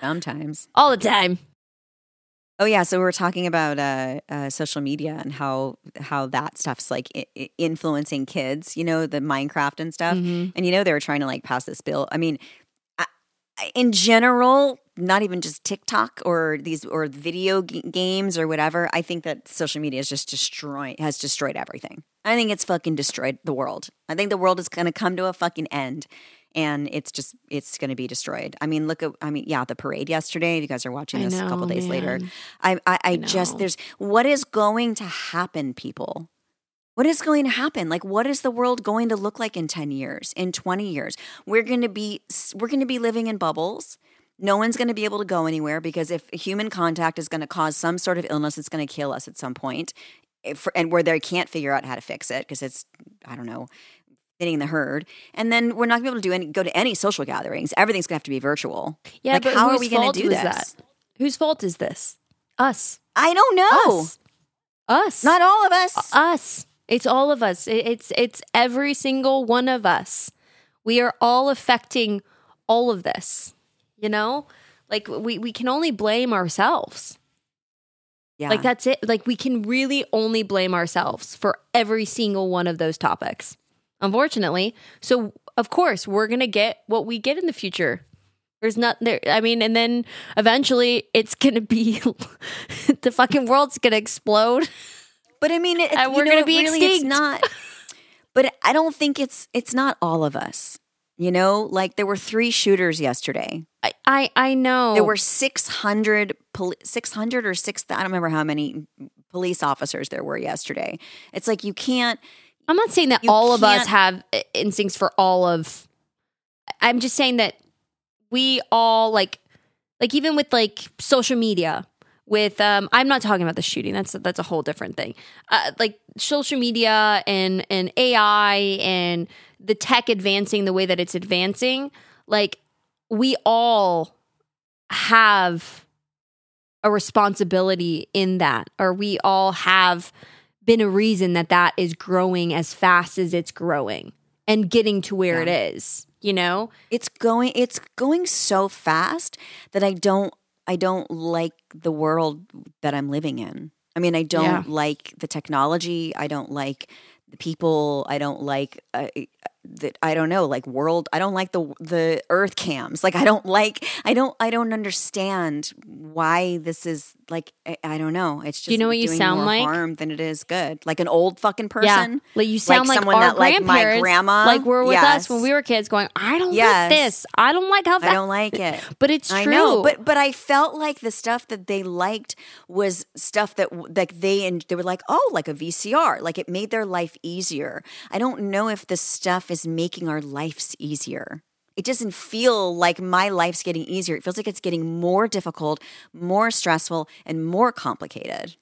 Sometimes. all the time. Oh yeah, so we were talking about uh, uh, social media and how how that stuff's like I- influencing kids. You know, the Minecraft and stuff. Mm-hmm. And you know, they were trying to like pass this bill. I mean, I, I- in general, not even just TikTok or these or video g- games or whatever. I think that social media is just destroying has destroyed everything. I think it's fucking destroyed the world. I think the world is going to come to a fucking end. And it's just, it's going to be destroyed. I mean, look at, I mean, yeah, the parade yesterday. If you guys are watching I this a couple know, days later, man. I, I, I just there's what is going to happen, people. What is going to happen? Like, what is the world going to look like in ten years, in twenty years? We're going to be we're going to be living in bubbles. No one's going to be able to go anywhere because if human contact is going to cause some sort of illness, it's going to kill us at some point. Eh, if, and where they can't figure out how to fix it because it's I don't know thinning the herd, and then we're not going to be able to do any go to any social gatherings. Everything's going to have to be virtual. Yeah, like, but how are we gonna do this? that? Whose fault is this? Us. I don't know. Us. Us. Not all of us. us. It's all of us. It's it's every single one of us. We are all affecting all of this. You know? Like we we can only blame ourselves. yeah. Like that's it. Like we can really only blame ourselves for every single one of those topics. Unfortunately. So of course, we're going to get what we get in the future. There's not there I mean and then eventually it's going to be the fucking world's going to explode. But I mean, it, And we're know, gonna be really, It's extinct. not. But I don't think it's it's not all of us. You know, like there were three shooters yesterday. I I, I know. There were six hundred, six hundred or six. I don't remember how many police officers there were yesterday. It's like you can't. I'm not saying that You all of us have uh, instincts for all of. I'm just saying that we all like, like even with like social media. With um, I'm not talking about the shooting. That's that's a whole different thing. Uh, like social media and and AI and the tech advancing the way that it's advancing. Like we all have a responsibility in that, or we all have been a reason that that is growing as fast as it's growing and getting to where Yeah. it is. You know, It's going. It's going so fast that I don't. I don't like the world that I'm living in. I mean, I don't Yeah. like the technology. I don't like the people. I don't like uh, that. I don't know, like world. I don't like the the Earth cams. Like I don't like. I don't. I don't understand why this is like. I, I don't know. It's just you know what you sound like? harm than it is good. Like an old fucking person. yeah, like you sound like, someone our that like my grandma. like were with us when we were kids, going, "I don't Yes. like this. I don't like how That. I don't like it. But it's I true. know, but but I felt like the stuff that they liked was stuff that like they and they were like, oh, like a VCR, like it made their life easier. I don't know if this stuff is making our lives easier. it doesn't feel like my life's getting easier. It feels like it's getting more difficult, more stressful, and more complicated.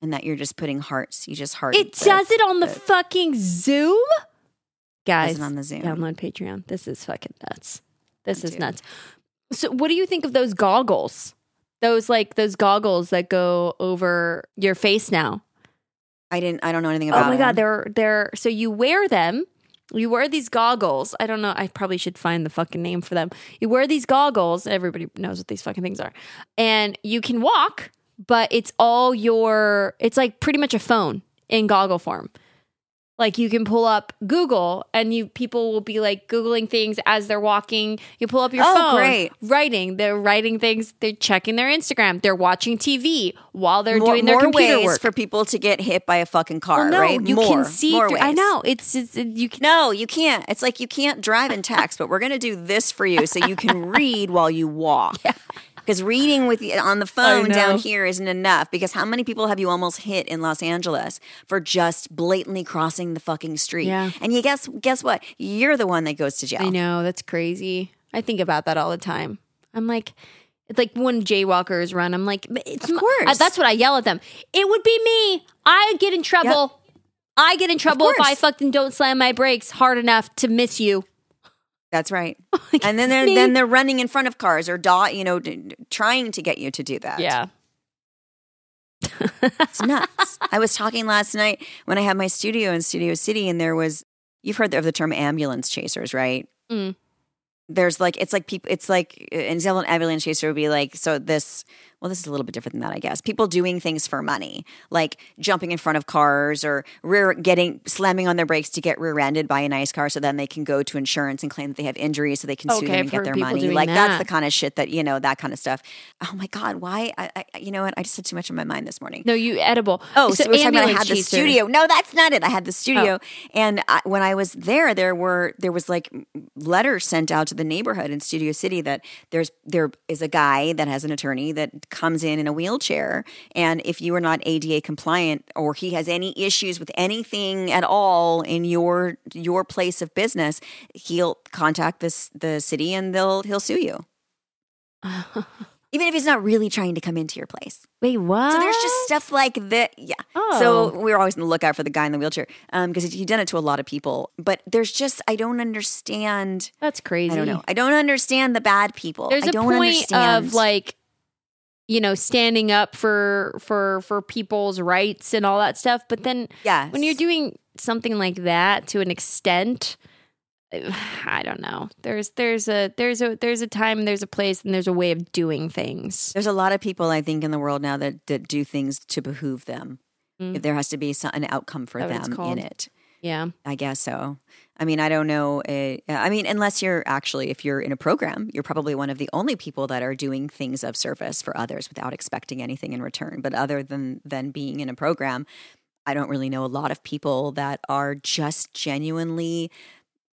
And that you're just putting hearts. You just heart. It does it on the fucking Zoom? Guys, on the Zoom. download Patreon. This is fucking nuts. This is nuts. So, what do you think of those goggles? Those like those goggles that go over your face now. I didn't. I don't know anything oh about. Oh my god, they're they're so you wear them. You wear these goggles. I don't know. I probably should find the fucking name for them. You wear these goggles. Everybody knows what these fucking things are. And you can walk, but it's all your it's like pretty much a phone in goggle form. Like you can pull up Google and you people will be like googling things as they're walking. You pull up your Oh, phone, great. writing. They're writing things. They're checking their Instagram. They're watching TV while they're more, doing their more computer ways work. for people to get hit by a fucking car, well, no, right? you more, can see. more through- I know it's, it's you can. No, you can't. It's like you can't drive and text, but we're going to do this for you so you can read while you walk. Because reading with the, on the phone down here isn't enough. Because how many people have you almost hit in Los Angeles for just blatantly crossing the fucking street? Yeah. And you guess guess what? You're the one that goes to jail. I know that's crazy. I think about that all the time. I'm like, it's like when jaywalkers run. I'm like, it's Of course. That's what I yell at them. It would be me. I get in trouble. I get in trouble if. I fucking don't slam my brakes hard enough to miss you. That's right. Like, and then they're then they're running in front of cars or daw, you know, trying to get you to do that. Yeah. It's nuts. I was talking last night when I had my studio in Studio City, and there was, you've heard of the term ambulance chasers, right? Mm. There's like, it's like people, it's like, an example, an ambulance chaser would be like, so this, well, this is a little bit different than that, I guess. People doing things for money, like jumping in front of cars or rear, getting, slamming on their brakes to get rear ended by a nice car so then they can go to insurance and claim that they have injuries so they can sue Okay, them I've and get their money. Like, that's the kind of shit that, you know, that kind of stuff. Oh my God, why? I, I, you know what? I just had too much on my mind this morning. No, you edible. Oh, so, we're talking about I had the studio. No, that's not it. I had the studio, Oh. and I, when I was there, there were there was like letters sent out to the neighborhood in Studio City that there's there is a guy that has an attorney that comes in in a wheelchair, and if you are not ADA compliant or he has any issues with anything at all in your your place of business, he'll contact this the city and they'll he'll sue you. Even if he's not really trying to come into your place. Wait, what? So there's just stuff like that. Yeah. Oh. So we're always on the lookout for the guy in the wheelchair um, because he'd done it to a lot of people. But there's just I don't understand. That's crazy. I don't know. I don't understand the bad people. There's I a don't point understand. of like, you know, standing up for for for people's rights and all that stuff. But then, Yes. when you're doing something like that to an extent, I don't know. There's there's a there's a there's a time, there's a place, and there's a way of doing things. There's a lot of people I think in the world now that, that do things to behoove them. Mm. If there has to be some, an outcome for Is that what it's them in it. Yeah. I guess so. I mean, I don't know. Uh, I mean, unless you're actually, if you're in a program, you're probably one of the only people that are doing things of service for others without expecting anything in return. But other than than being in a program, I don't really know a lot of people that are just genuinely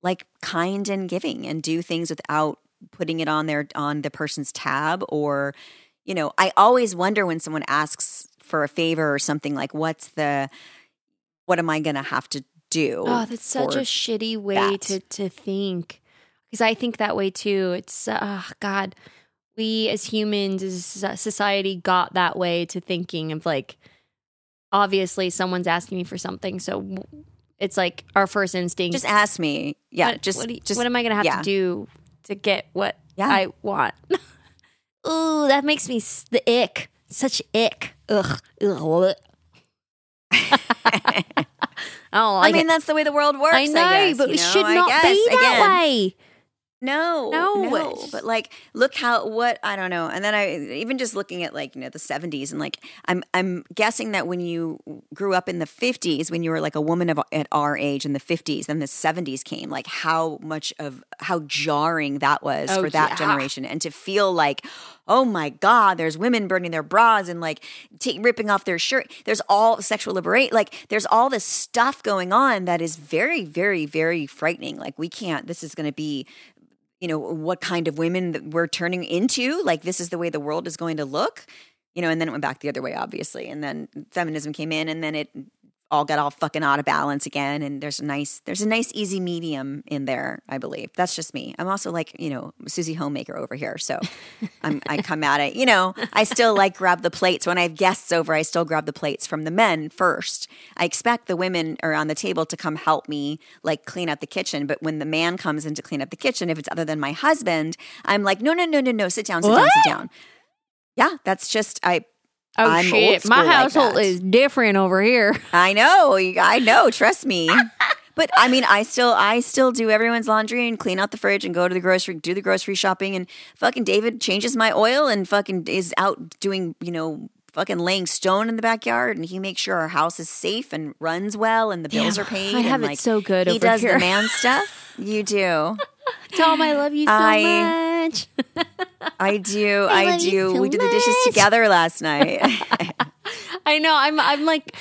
like kind and giving and do things without putting it on their on the person's tab or you know i always wonder when someone asks for a favor or something like what's the what am i going to have to do Oh, that's such a shitty way that? to to think. Because I think that way too. It's uh, God, we as humans, as society, got that way to thinking of like, obviously, someone's asking me for something, so it's like our first instinct. just ask me yeah what, just what, you- just what am I going to have yeah. to do to get what Yeah. I want? Ooh, that makes me the ick. Such ick. Ugh. Ugh. Oh, I don't like i mean it. that's the way the world works I know, guess, but you it should not guess, be that again. way. No, No. no, But like, look how what I don't know. And then I even just looking at like you know the seventies and like I'm I'm guessing that when you grew up in the fifties, when you were like a woman of at our age in the fifties, then the seventies came. Like how much of how jarring that was Oh, for that yeah. generation, and to feel like. Oh my God! There's women burning their bras and like ta- ripping off their shirt. There's all sexual liberate. Like there's all this stuff going on that is very, very, very frightening. Like we can't. This is going to be you know what kind of women we're turning into like this is the way the world is going to look you know and then it went back the other way obviously and then feminism came in and then it all get all fucking out of balance again and there's a nice there's a nice easy medium in there i believe. That's just me. I'm also like you know susie homemaker over here so i'm i come at it you know i still like grab the plates. When i have guests over i still grab the plates from the men first. I expect the women are on the table to come help me like clean up the kitchen but when the man comes in to clean up the kitchen if it's other than my husband i'm like no no no no no sit down sit down sit down. Yeah that's just i Oh I'm shit! My like household that. is different over here. I know, I know. Trust me. But I mean, I still, I still do everyone's laundry and clean out the fridge and go to the grocery, do the grocery shopping, and fucking David changes my oil and fucking is out doing, you know, fucking laying stone in the backyard, and he makes sure our house is safe and runs well, and the bills Damn, are paid. I have and, it like, so good He over does here. the man stuff. You do. Tom, I love you so I- much. I do. I I, do. so we did the dishes together last night. I know. I'm. I'm like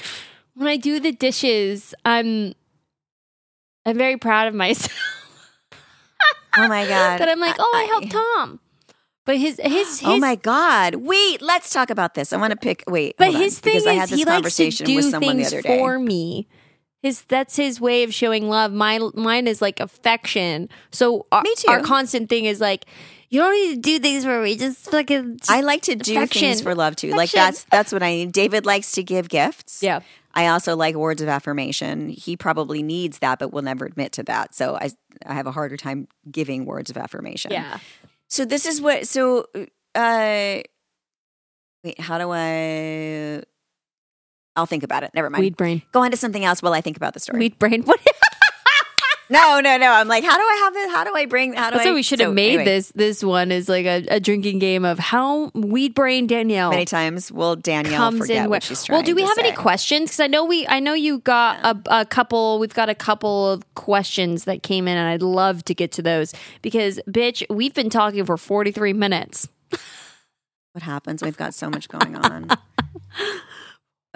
when I do the dishes. I'm. I'm very proud of myself. oh my god. that I'm like, oh, I helped Tom. But his his, oh his oh my god! Wait, let's talk about this. I want to pick. Wait, But hold on, his thing is I had this he likes to do with someone the things other day. for me. His that's his way of showing love. My mine is like affection. So uh, our, Me too. our constant thing is like, you don't need to do things for me. Just fucking. just I like to do affection. things for love too. Like that's that's what I need. David likes to give gifts. Yeah. I also like words of affirmation. He probably needs that, but will never admit to that. So I I have a harder time giving words of affirmation. Yeah. So this is what. So uh, wait, how do I? I'll think about it. Never mind. Weed brain. Go on to something else while I think about the story. Weed brain. What? No, no, no. I'm like, how do I have this? How do I bring? How do That's I? why we should have so, made anyway, this. This one is like a, a drinking game of how weed brain Danielle Many times will Danielle comes forget in. what she's trying well, do we have any questions? Because I know we, I know you got a, a couple. We've got a couple of questions that came in, and I'd love to get to those because, bitch, we've been talking for forty three minutes. What happens? We've got so much going on.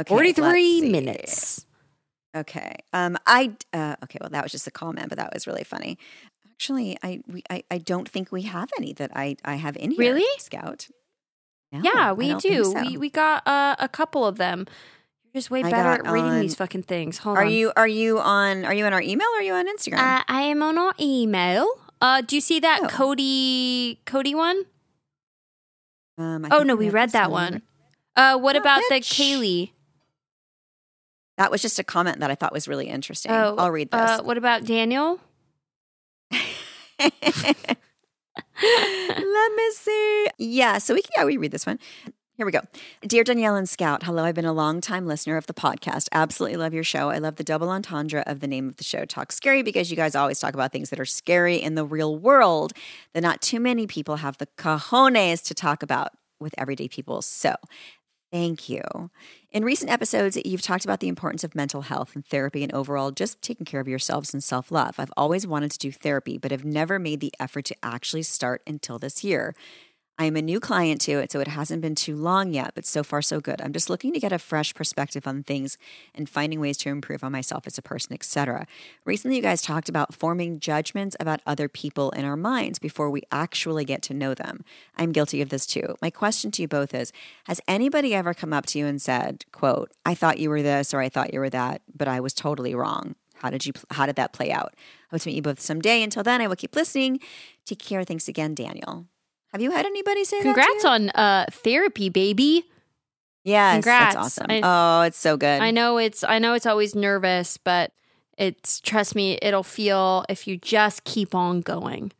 Okay, Forty let's three see. minutes. Okay. Um. I. Uh, okay. Well, that was just a comment, but that was really funny. Actually, I. We. I. I don't think we have any that I. I have in here. Really? Scout. No, yeah, we do. so. We we got uh, a couple of them. You're just way I better at reading on- these fucking things. Hold Are on. you? Are you on? Are you on our email? or Are you on Instagram? Uh, I am on our email. Uh, do you see that Oh. Cody Cody one? um, I Oh no, we read that one. Uh, what Oh, about the. Kaylee? That was just a comment that I thought was really interesting. Oh, I'll read this. Uh, what about Daniel? Let me see. Yeah, so we can, yeah, we read this one. Here we go. Dear Danielle and Scout, hello. I've been a long time listener of the podcast. Absolutely love your show. I love the double entendre of the name of the show, Talk Scary, because you guys always talk about things that are scary in the real world that not too many people have the cojones to talk about with everyday people. So Thank you. In recent episodes, you've talked about the importance of mental health and therapy and overall just taking care of yourselves and self love. I've always wanted to do therapy, but have never made the effort to actually start until this year. I am a new client to it, so it hasn't been too long yet, but so far so good. I'm just looking to get a fresh perspective on things and finding ways to improve on myself as a person, etc. Recently you guys talked about forming judgments about other people in our minds before we actually get to know them. I'm guilty of this too. My question to you both is, has anybody ever come up to you and said, quote, I thought you were this or I thought you were that, but I was totally wrong? How did you how did that play out? I hope to meet you both someday. Until then, I will keep listening. Take care. Thanks again, Daniel. Have you had anybody say Congrats that? to you? on uh therapy, baby. Yes, Congrats. that's awesome. I- oh, it's so good. I know it's I know it's always nervous, but it's trust me, it'll feel if you just keep on going.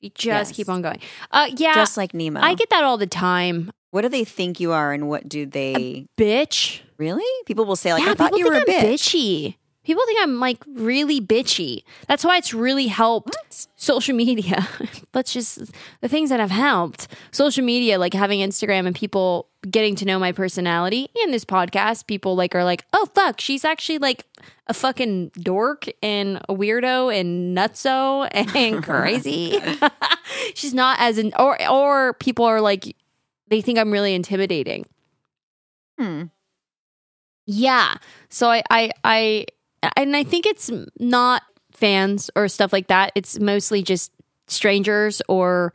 You just Yes. keep on going. Uh yeah. Just like Nemo. I get that all the time. what do they think you are, and what do they Bitch. really? People will say like, yeah, "I thought you were a bitch." bitchy. People think I'm like really bitchy. That's why it's really helped social media. Let's just the things that have helped social media, like having Instagram and people getting to know my personality and this podcast. People like are like, oh fuck, she's actually like a fucking dork and a weirdo and nutso and crazy. she's not as in or or people are like they think I'm really intimidating. Hmm. Yeah. So I, I, I, and I think it's not fans or stuff like that. It's mostly just strangers or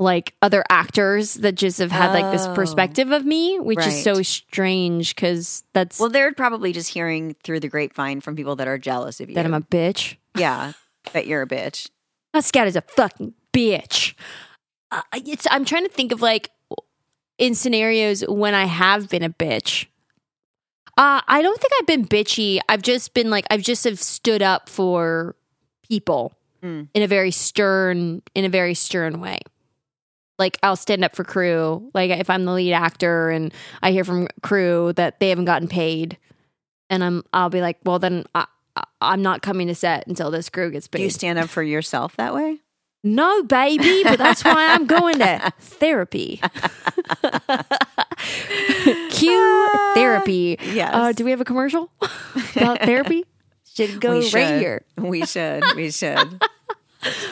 like other actors that just have had like this Oh. perspective of me, which is so strange because that's Well, they're probably just hearing through the grapevine from people that are jealous of you. that I'm a bitch. yeah, that you're a bitch. Scout is a fucking bitch. Uh, it's I'm trying to think of like in scenarios when I have been a bitch. Uh, I don't think I've been bitchy. I've just been like I've just have stood up for people Mm. in a very stern in a very stern way. Like I'll stand up for crew. Like if I'm the lead actor and I hear from crew that they haven't gotten paid, and I'm I'll be like, well then I, I, I'm not coming to set until this crew gets paid. Do you stand up for yourself that way? No, baby, but that's why I'm going to therapy. Cue therapy. yes. Uh, do we have a commercial about therapy? Should go right here. We should. We should.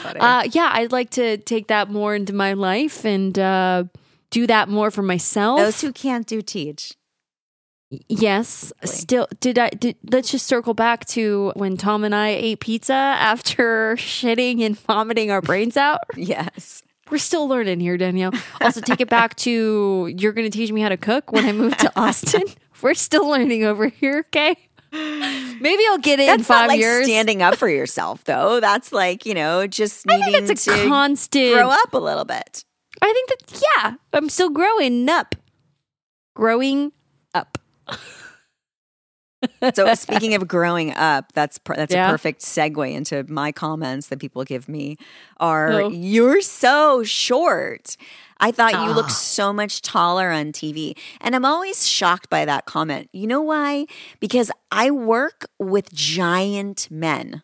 Uh, yeah, I'd like to take that more into my life and uh, do that more for myself. Those who can't do teach. Yes. Still, did I? Did, let's just circle back to when Tom and I ate pizza after shitting and vomiting our brains out. Yes. We're still learning here, Danielle. Also, take it back to you're going to teach me how to cook when I move to Austin. We're still learning over here, okay? Maybe I'll get it in That's five not like years. standing up for yourself, though. That's like you know, just I think it's a constant. grow up a little bit. I think that yeah, I'm still growing up. Growing up. So speaking of growing up, that's per- that's Yeah. a perfect segue into my comments that people give me. Are Oh. you're so short? I thought you Ah. looked so much taller on TV, and I'm always shocked by that comment. You know why? Because I work with giant men,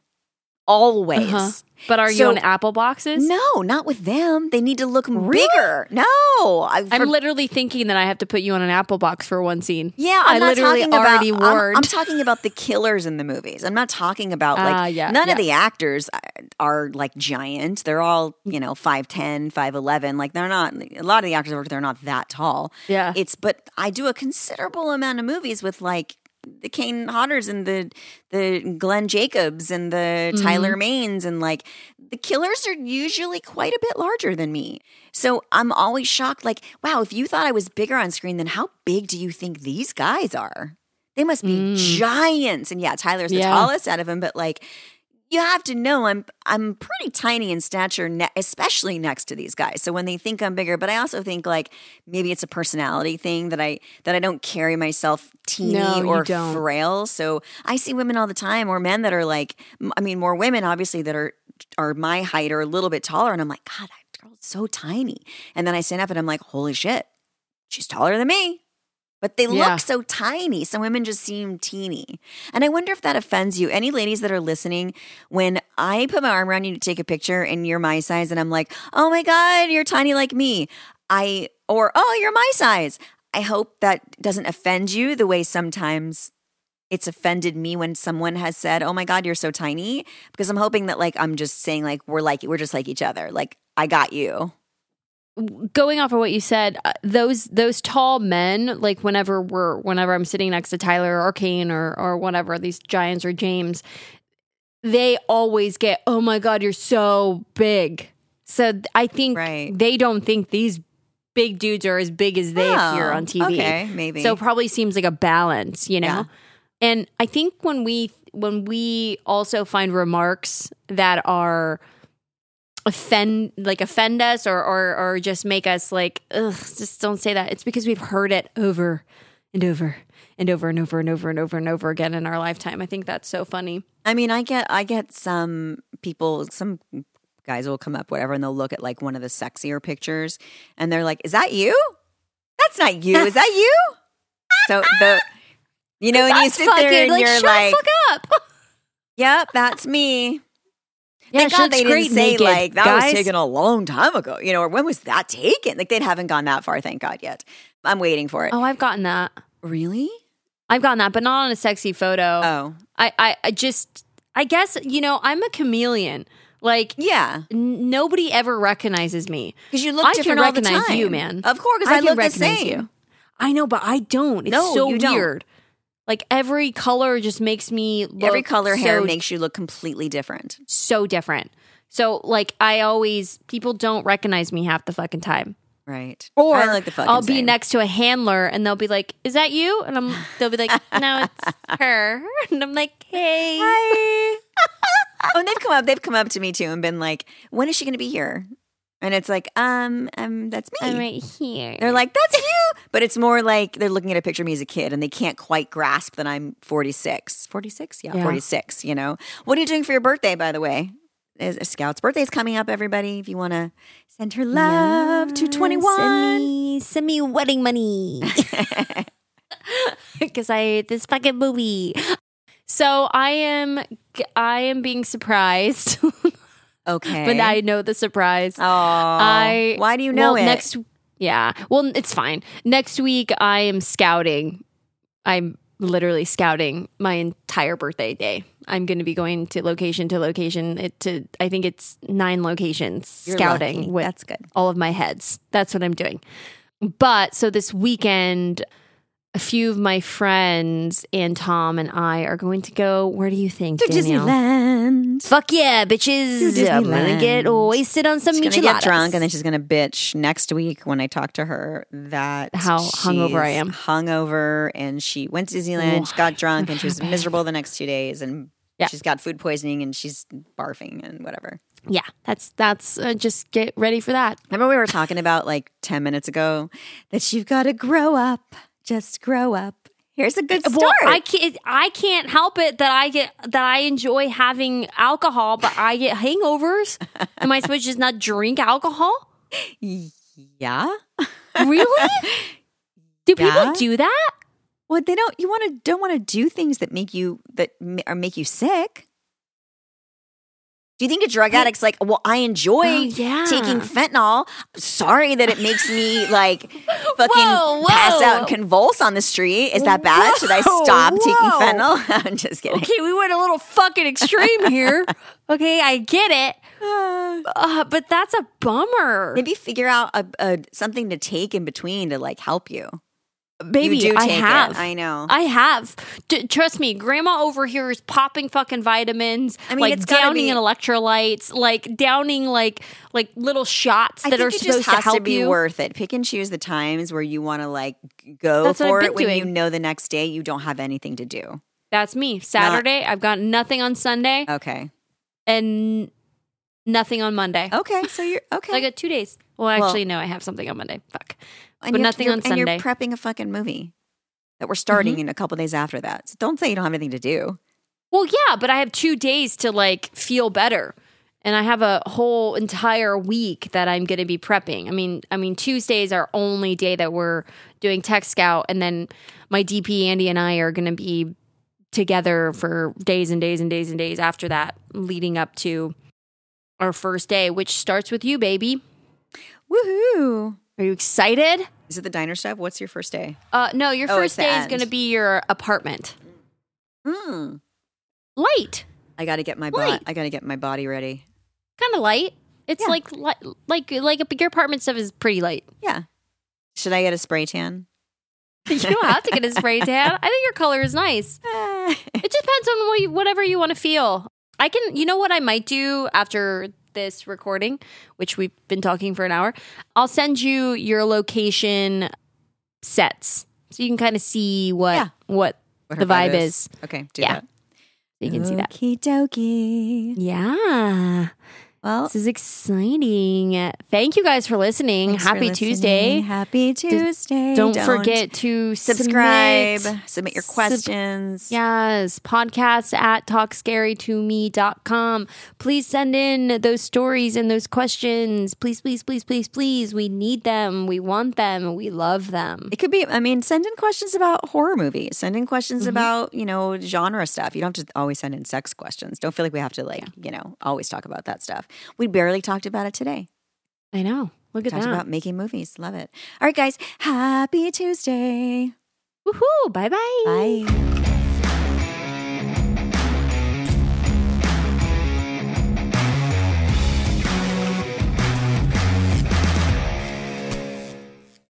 always. Uh-huh. But are you on Apple boxes? No, not with them. They need to look bigger. No, I, I'm for- literally thinking that I have to put you on an Apple box for one scene. Yeah, I'm I not literally talking already about. I'm-. I'm, talking about the killers in the movies. I'm not talking about like Ah, yeah, none yeah. of the actors are like giant. They're all you know 5'10", 5'11". Like they're not. A lot of the actors work they're not that tall. Yeah. it's but I do a considerable amount of movies with like the Kane Hodders and the the Glenn Jacobs and the Mm-hmm. Tyler Manes and like the killers are usually quite a bit larger than me. So I'm always shocked like wow, if you thought I was bigger on screen then how big do you think these guys are? They must be giants. And yeah, Tyler's the Mm. Yeah. tallest out of them but like you have to know I'm I'm pretty tiny in stature, ne- especially next to these guys. So when they think I'm bigger, but I also think like maybe it's a personality thing that I that I don't carry myself teeny No, or frail. So I see women all the time, or men that are like, I mean, more women obviously that are are my height or a little bit taller, and I'm like, God, that girl's so tiny. And then I stand up and I'm like, holy shit, she's taller than me. But they Yeah. look so tiny. Some women just seem teeny. And I wonder if that offends you. Any ladies that are listening, when I put my arm around you to take a picture and you're my size and I'm like, oh my God, you're tiny like me. I, or, oh, you're my size. I hope that doesn't offend you the way sometimes it's offended me when someone has said, oh my God, you're so tiny. Because I'm hoping that like, I'm just saying like, we're like, we're just like each other. Like, I got you. Going off of what you said, uh, those those tall men, like whenever we're whenever I'm sitting next to Tyler or Kane or or whatever these giants or James, they always get, "Oh my god, you're so big." So I think Right. they don't think these big dudes are as big as they appear Oh, on TV. okay, maybe. So it probably seems like a balance, you know. Yeah. And I think when we when we also find remarks that are offend like offend us or or or just make us like ugh just don't say that it's because we've heard it over and over and over and over and over and over and over again in our lifetime i think that's so funny I mean, I get I get some people, some guys will come up, whatever, and they'll look at like one of the sexier pictures, and they're like, "Is that you? That's not you. Is that you?" So the, you know, and you sit there and like, you're shut like, fuck up "Yep, that's me." Yeah Thank God they didn't say naked, like that guys. was taken a long time ago, you know, or when was that taken? Like they haven't gone that far, thank God yet. I'm waiting for it. oh i've gotten that Really? i've gotten that but not on a sexy photo Oh, I, I i just i guess you know i'm a chameleon like yeah. n- nobody ever recognizes me Because you look I different can all the recognize you, man. Of course, I, can look the recognize same. you. I know, but I don't. It's No, so you don't. Weird. Like every color just makes me look Every color hair makes you look completely different. so different. So like I always people don't recognize me half the fucking time. Right. Or I like the fucking I'll be same. next to a handler and they'll be like, "Is that you?" And I'm they'll be like, "No, it's her." And I'm like, "Hey." Hi. oh, and they've come up. They've come up to me too and been like, "When is she going to be here?" And it's like, um, um, that's me. I'm right here. They're like, "That's you," but it's more like they're looking at a picture of me as a kid, and they can't quite grasp that I'm 46. 46, yeah, Yeah. 46. You know, what are you doing for your birthday? By the way, is Scout's birthday is coming up. Everybody, if you want to send her love to 21, Send me, send me wedding money. Because I ate this fucking movie. So I am, I am being surprised, okay. but I know the surprise. oh, I why do you know well, it? Next, yeah. Well, it's fine. Next week, I am scouting. I'm literally scouting my entire birthday day. I'm going to be going to location to location. It to I think it's nine locations You're scouting lucky. with That's good. all of my heads. That's what I'm doing. But so this weekend, a few of my friends and Tom and I are going to go. Where do you think? to Danielle? Disneyland. Fuck yeah, bitches! To I'm gonna get wasted on some She's gonna micheladas. get drunk, and then she's gonna bitch next week when I talk to her that How hungover I am. Hungover, and she went to Disneyland. She got drunk, and she was miserable the next two days, and Yeah. she's got food poisoning, and she's barfing and whatever. Yeah, that's that's uh, just get ready for that. Remember we were talking about like ten minutes ago that you've got to grow up, just grow up. Here's a good start. Well, I can't I can't help it that I get that I enjoy having alcohol, but I get hangovers. Am I supposed to just not drink alcohol? yeah. Really? Do people do that? Well, they don't. You want to don't want to do things that make you that or make you sick. Do you think a drug addict's like, well, I enjoy Oh, yeah. taking fentanyl. Sorry that it makes me like fucking Whoa, pass out and convulse on the street. Is that bad? Should I Whoa, stop taking fentanyl? I'm just kidding. Okay, we went a little fucking extreme here. Okay, I get it. Uh, but that's a bummer. Maybe figure out a, a something to take in between to like help you. Baby, I take it. have. I know. I have. D- trust me, grandma over here is popping fucking vitamins. I mean, like it's downing be- in electrolytes, like downing like like little shots that are supposed to help to be you. worth it. Pick and choose the times where you want to like go That's for it when you know the next day you don't have anything to do. That's me. Saturday, I've got nothing on Sunday Okay. and nothing on Monday. Okay. So you're okay. So I got two days. Well, Well- actually, no, I have something on Monday. Fuck. And but nothing on And Sunday. you're prepping a fucking movie that we're starting Mm-hmm. in a couple days after that. So don't say you don't have anything to do. Well, yeah, but I have two days to like feel better. And I have a whole entire week that I'm going to be prepping. I mean, I mean Tuesday's our only day that we're doing Tech Scout and then my DP Andy and I are going to be together for days and days and days and days after that leading up to our first day, which starts with you, baby. Woohoo! Are you excited? Is it the diner stuff? What's your first day? Uh no, your Oh, first the day is end. going to be your apartment. Hmm. Light. I got to get my body. I got to get my body ready. Kind of light. It's Yeah. like like like like your apartment stuff is pretty light. Yeah. Should I get a spray tan? You don't have to get a spray tan. I think your color is nice. It just depends on what you, whatever you want to feel. I can, you know what I might do after this recording, which we've been talking for an hour. I'll send you your location sets so you can kind of see what Yeah. what, What the vibe is. Okay. Do Yeah. that. So you can see that. Okie dokie. Yeah. Well, This is exciting. Thank you guys for listening. thanks for Happy listening. Tuesday. Happy Tuesday. Don't, forget to subscribe. submit- Submit, your Sub- questions. Yes, podcast at talkscarytome.com. Please send in those stories and those questions. Please, please, please, please, please. We need them. We want them. We love them. It could be, I mean, send in questions about horror movies. Send in questions Mm-hmm. about, you know, genre stuff. You don't have to always send in sex questions. Don't feel like we have to, like, you know, always talk about that stuff. We barely talked about it today. I know. Look at Talked that. about making movies. Love it. All right, guys. Happy Tuesday. Woohoo. Bye-bye. Bye.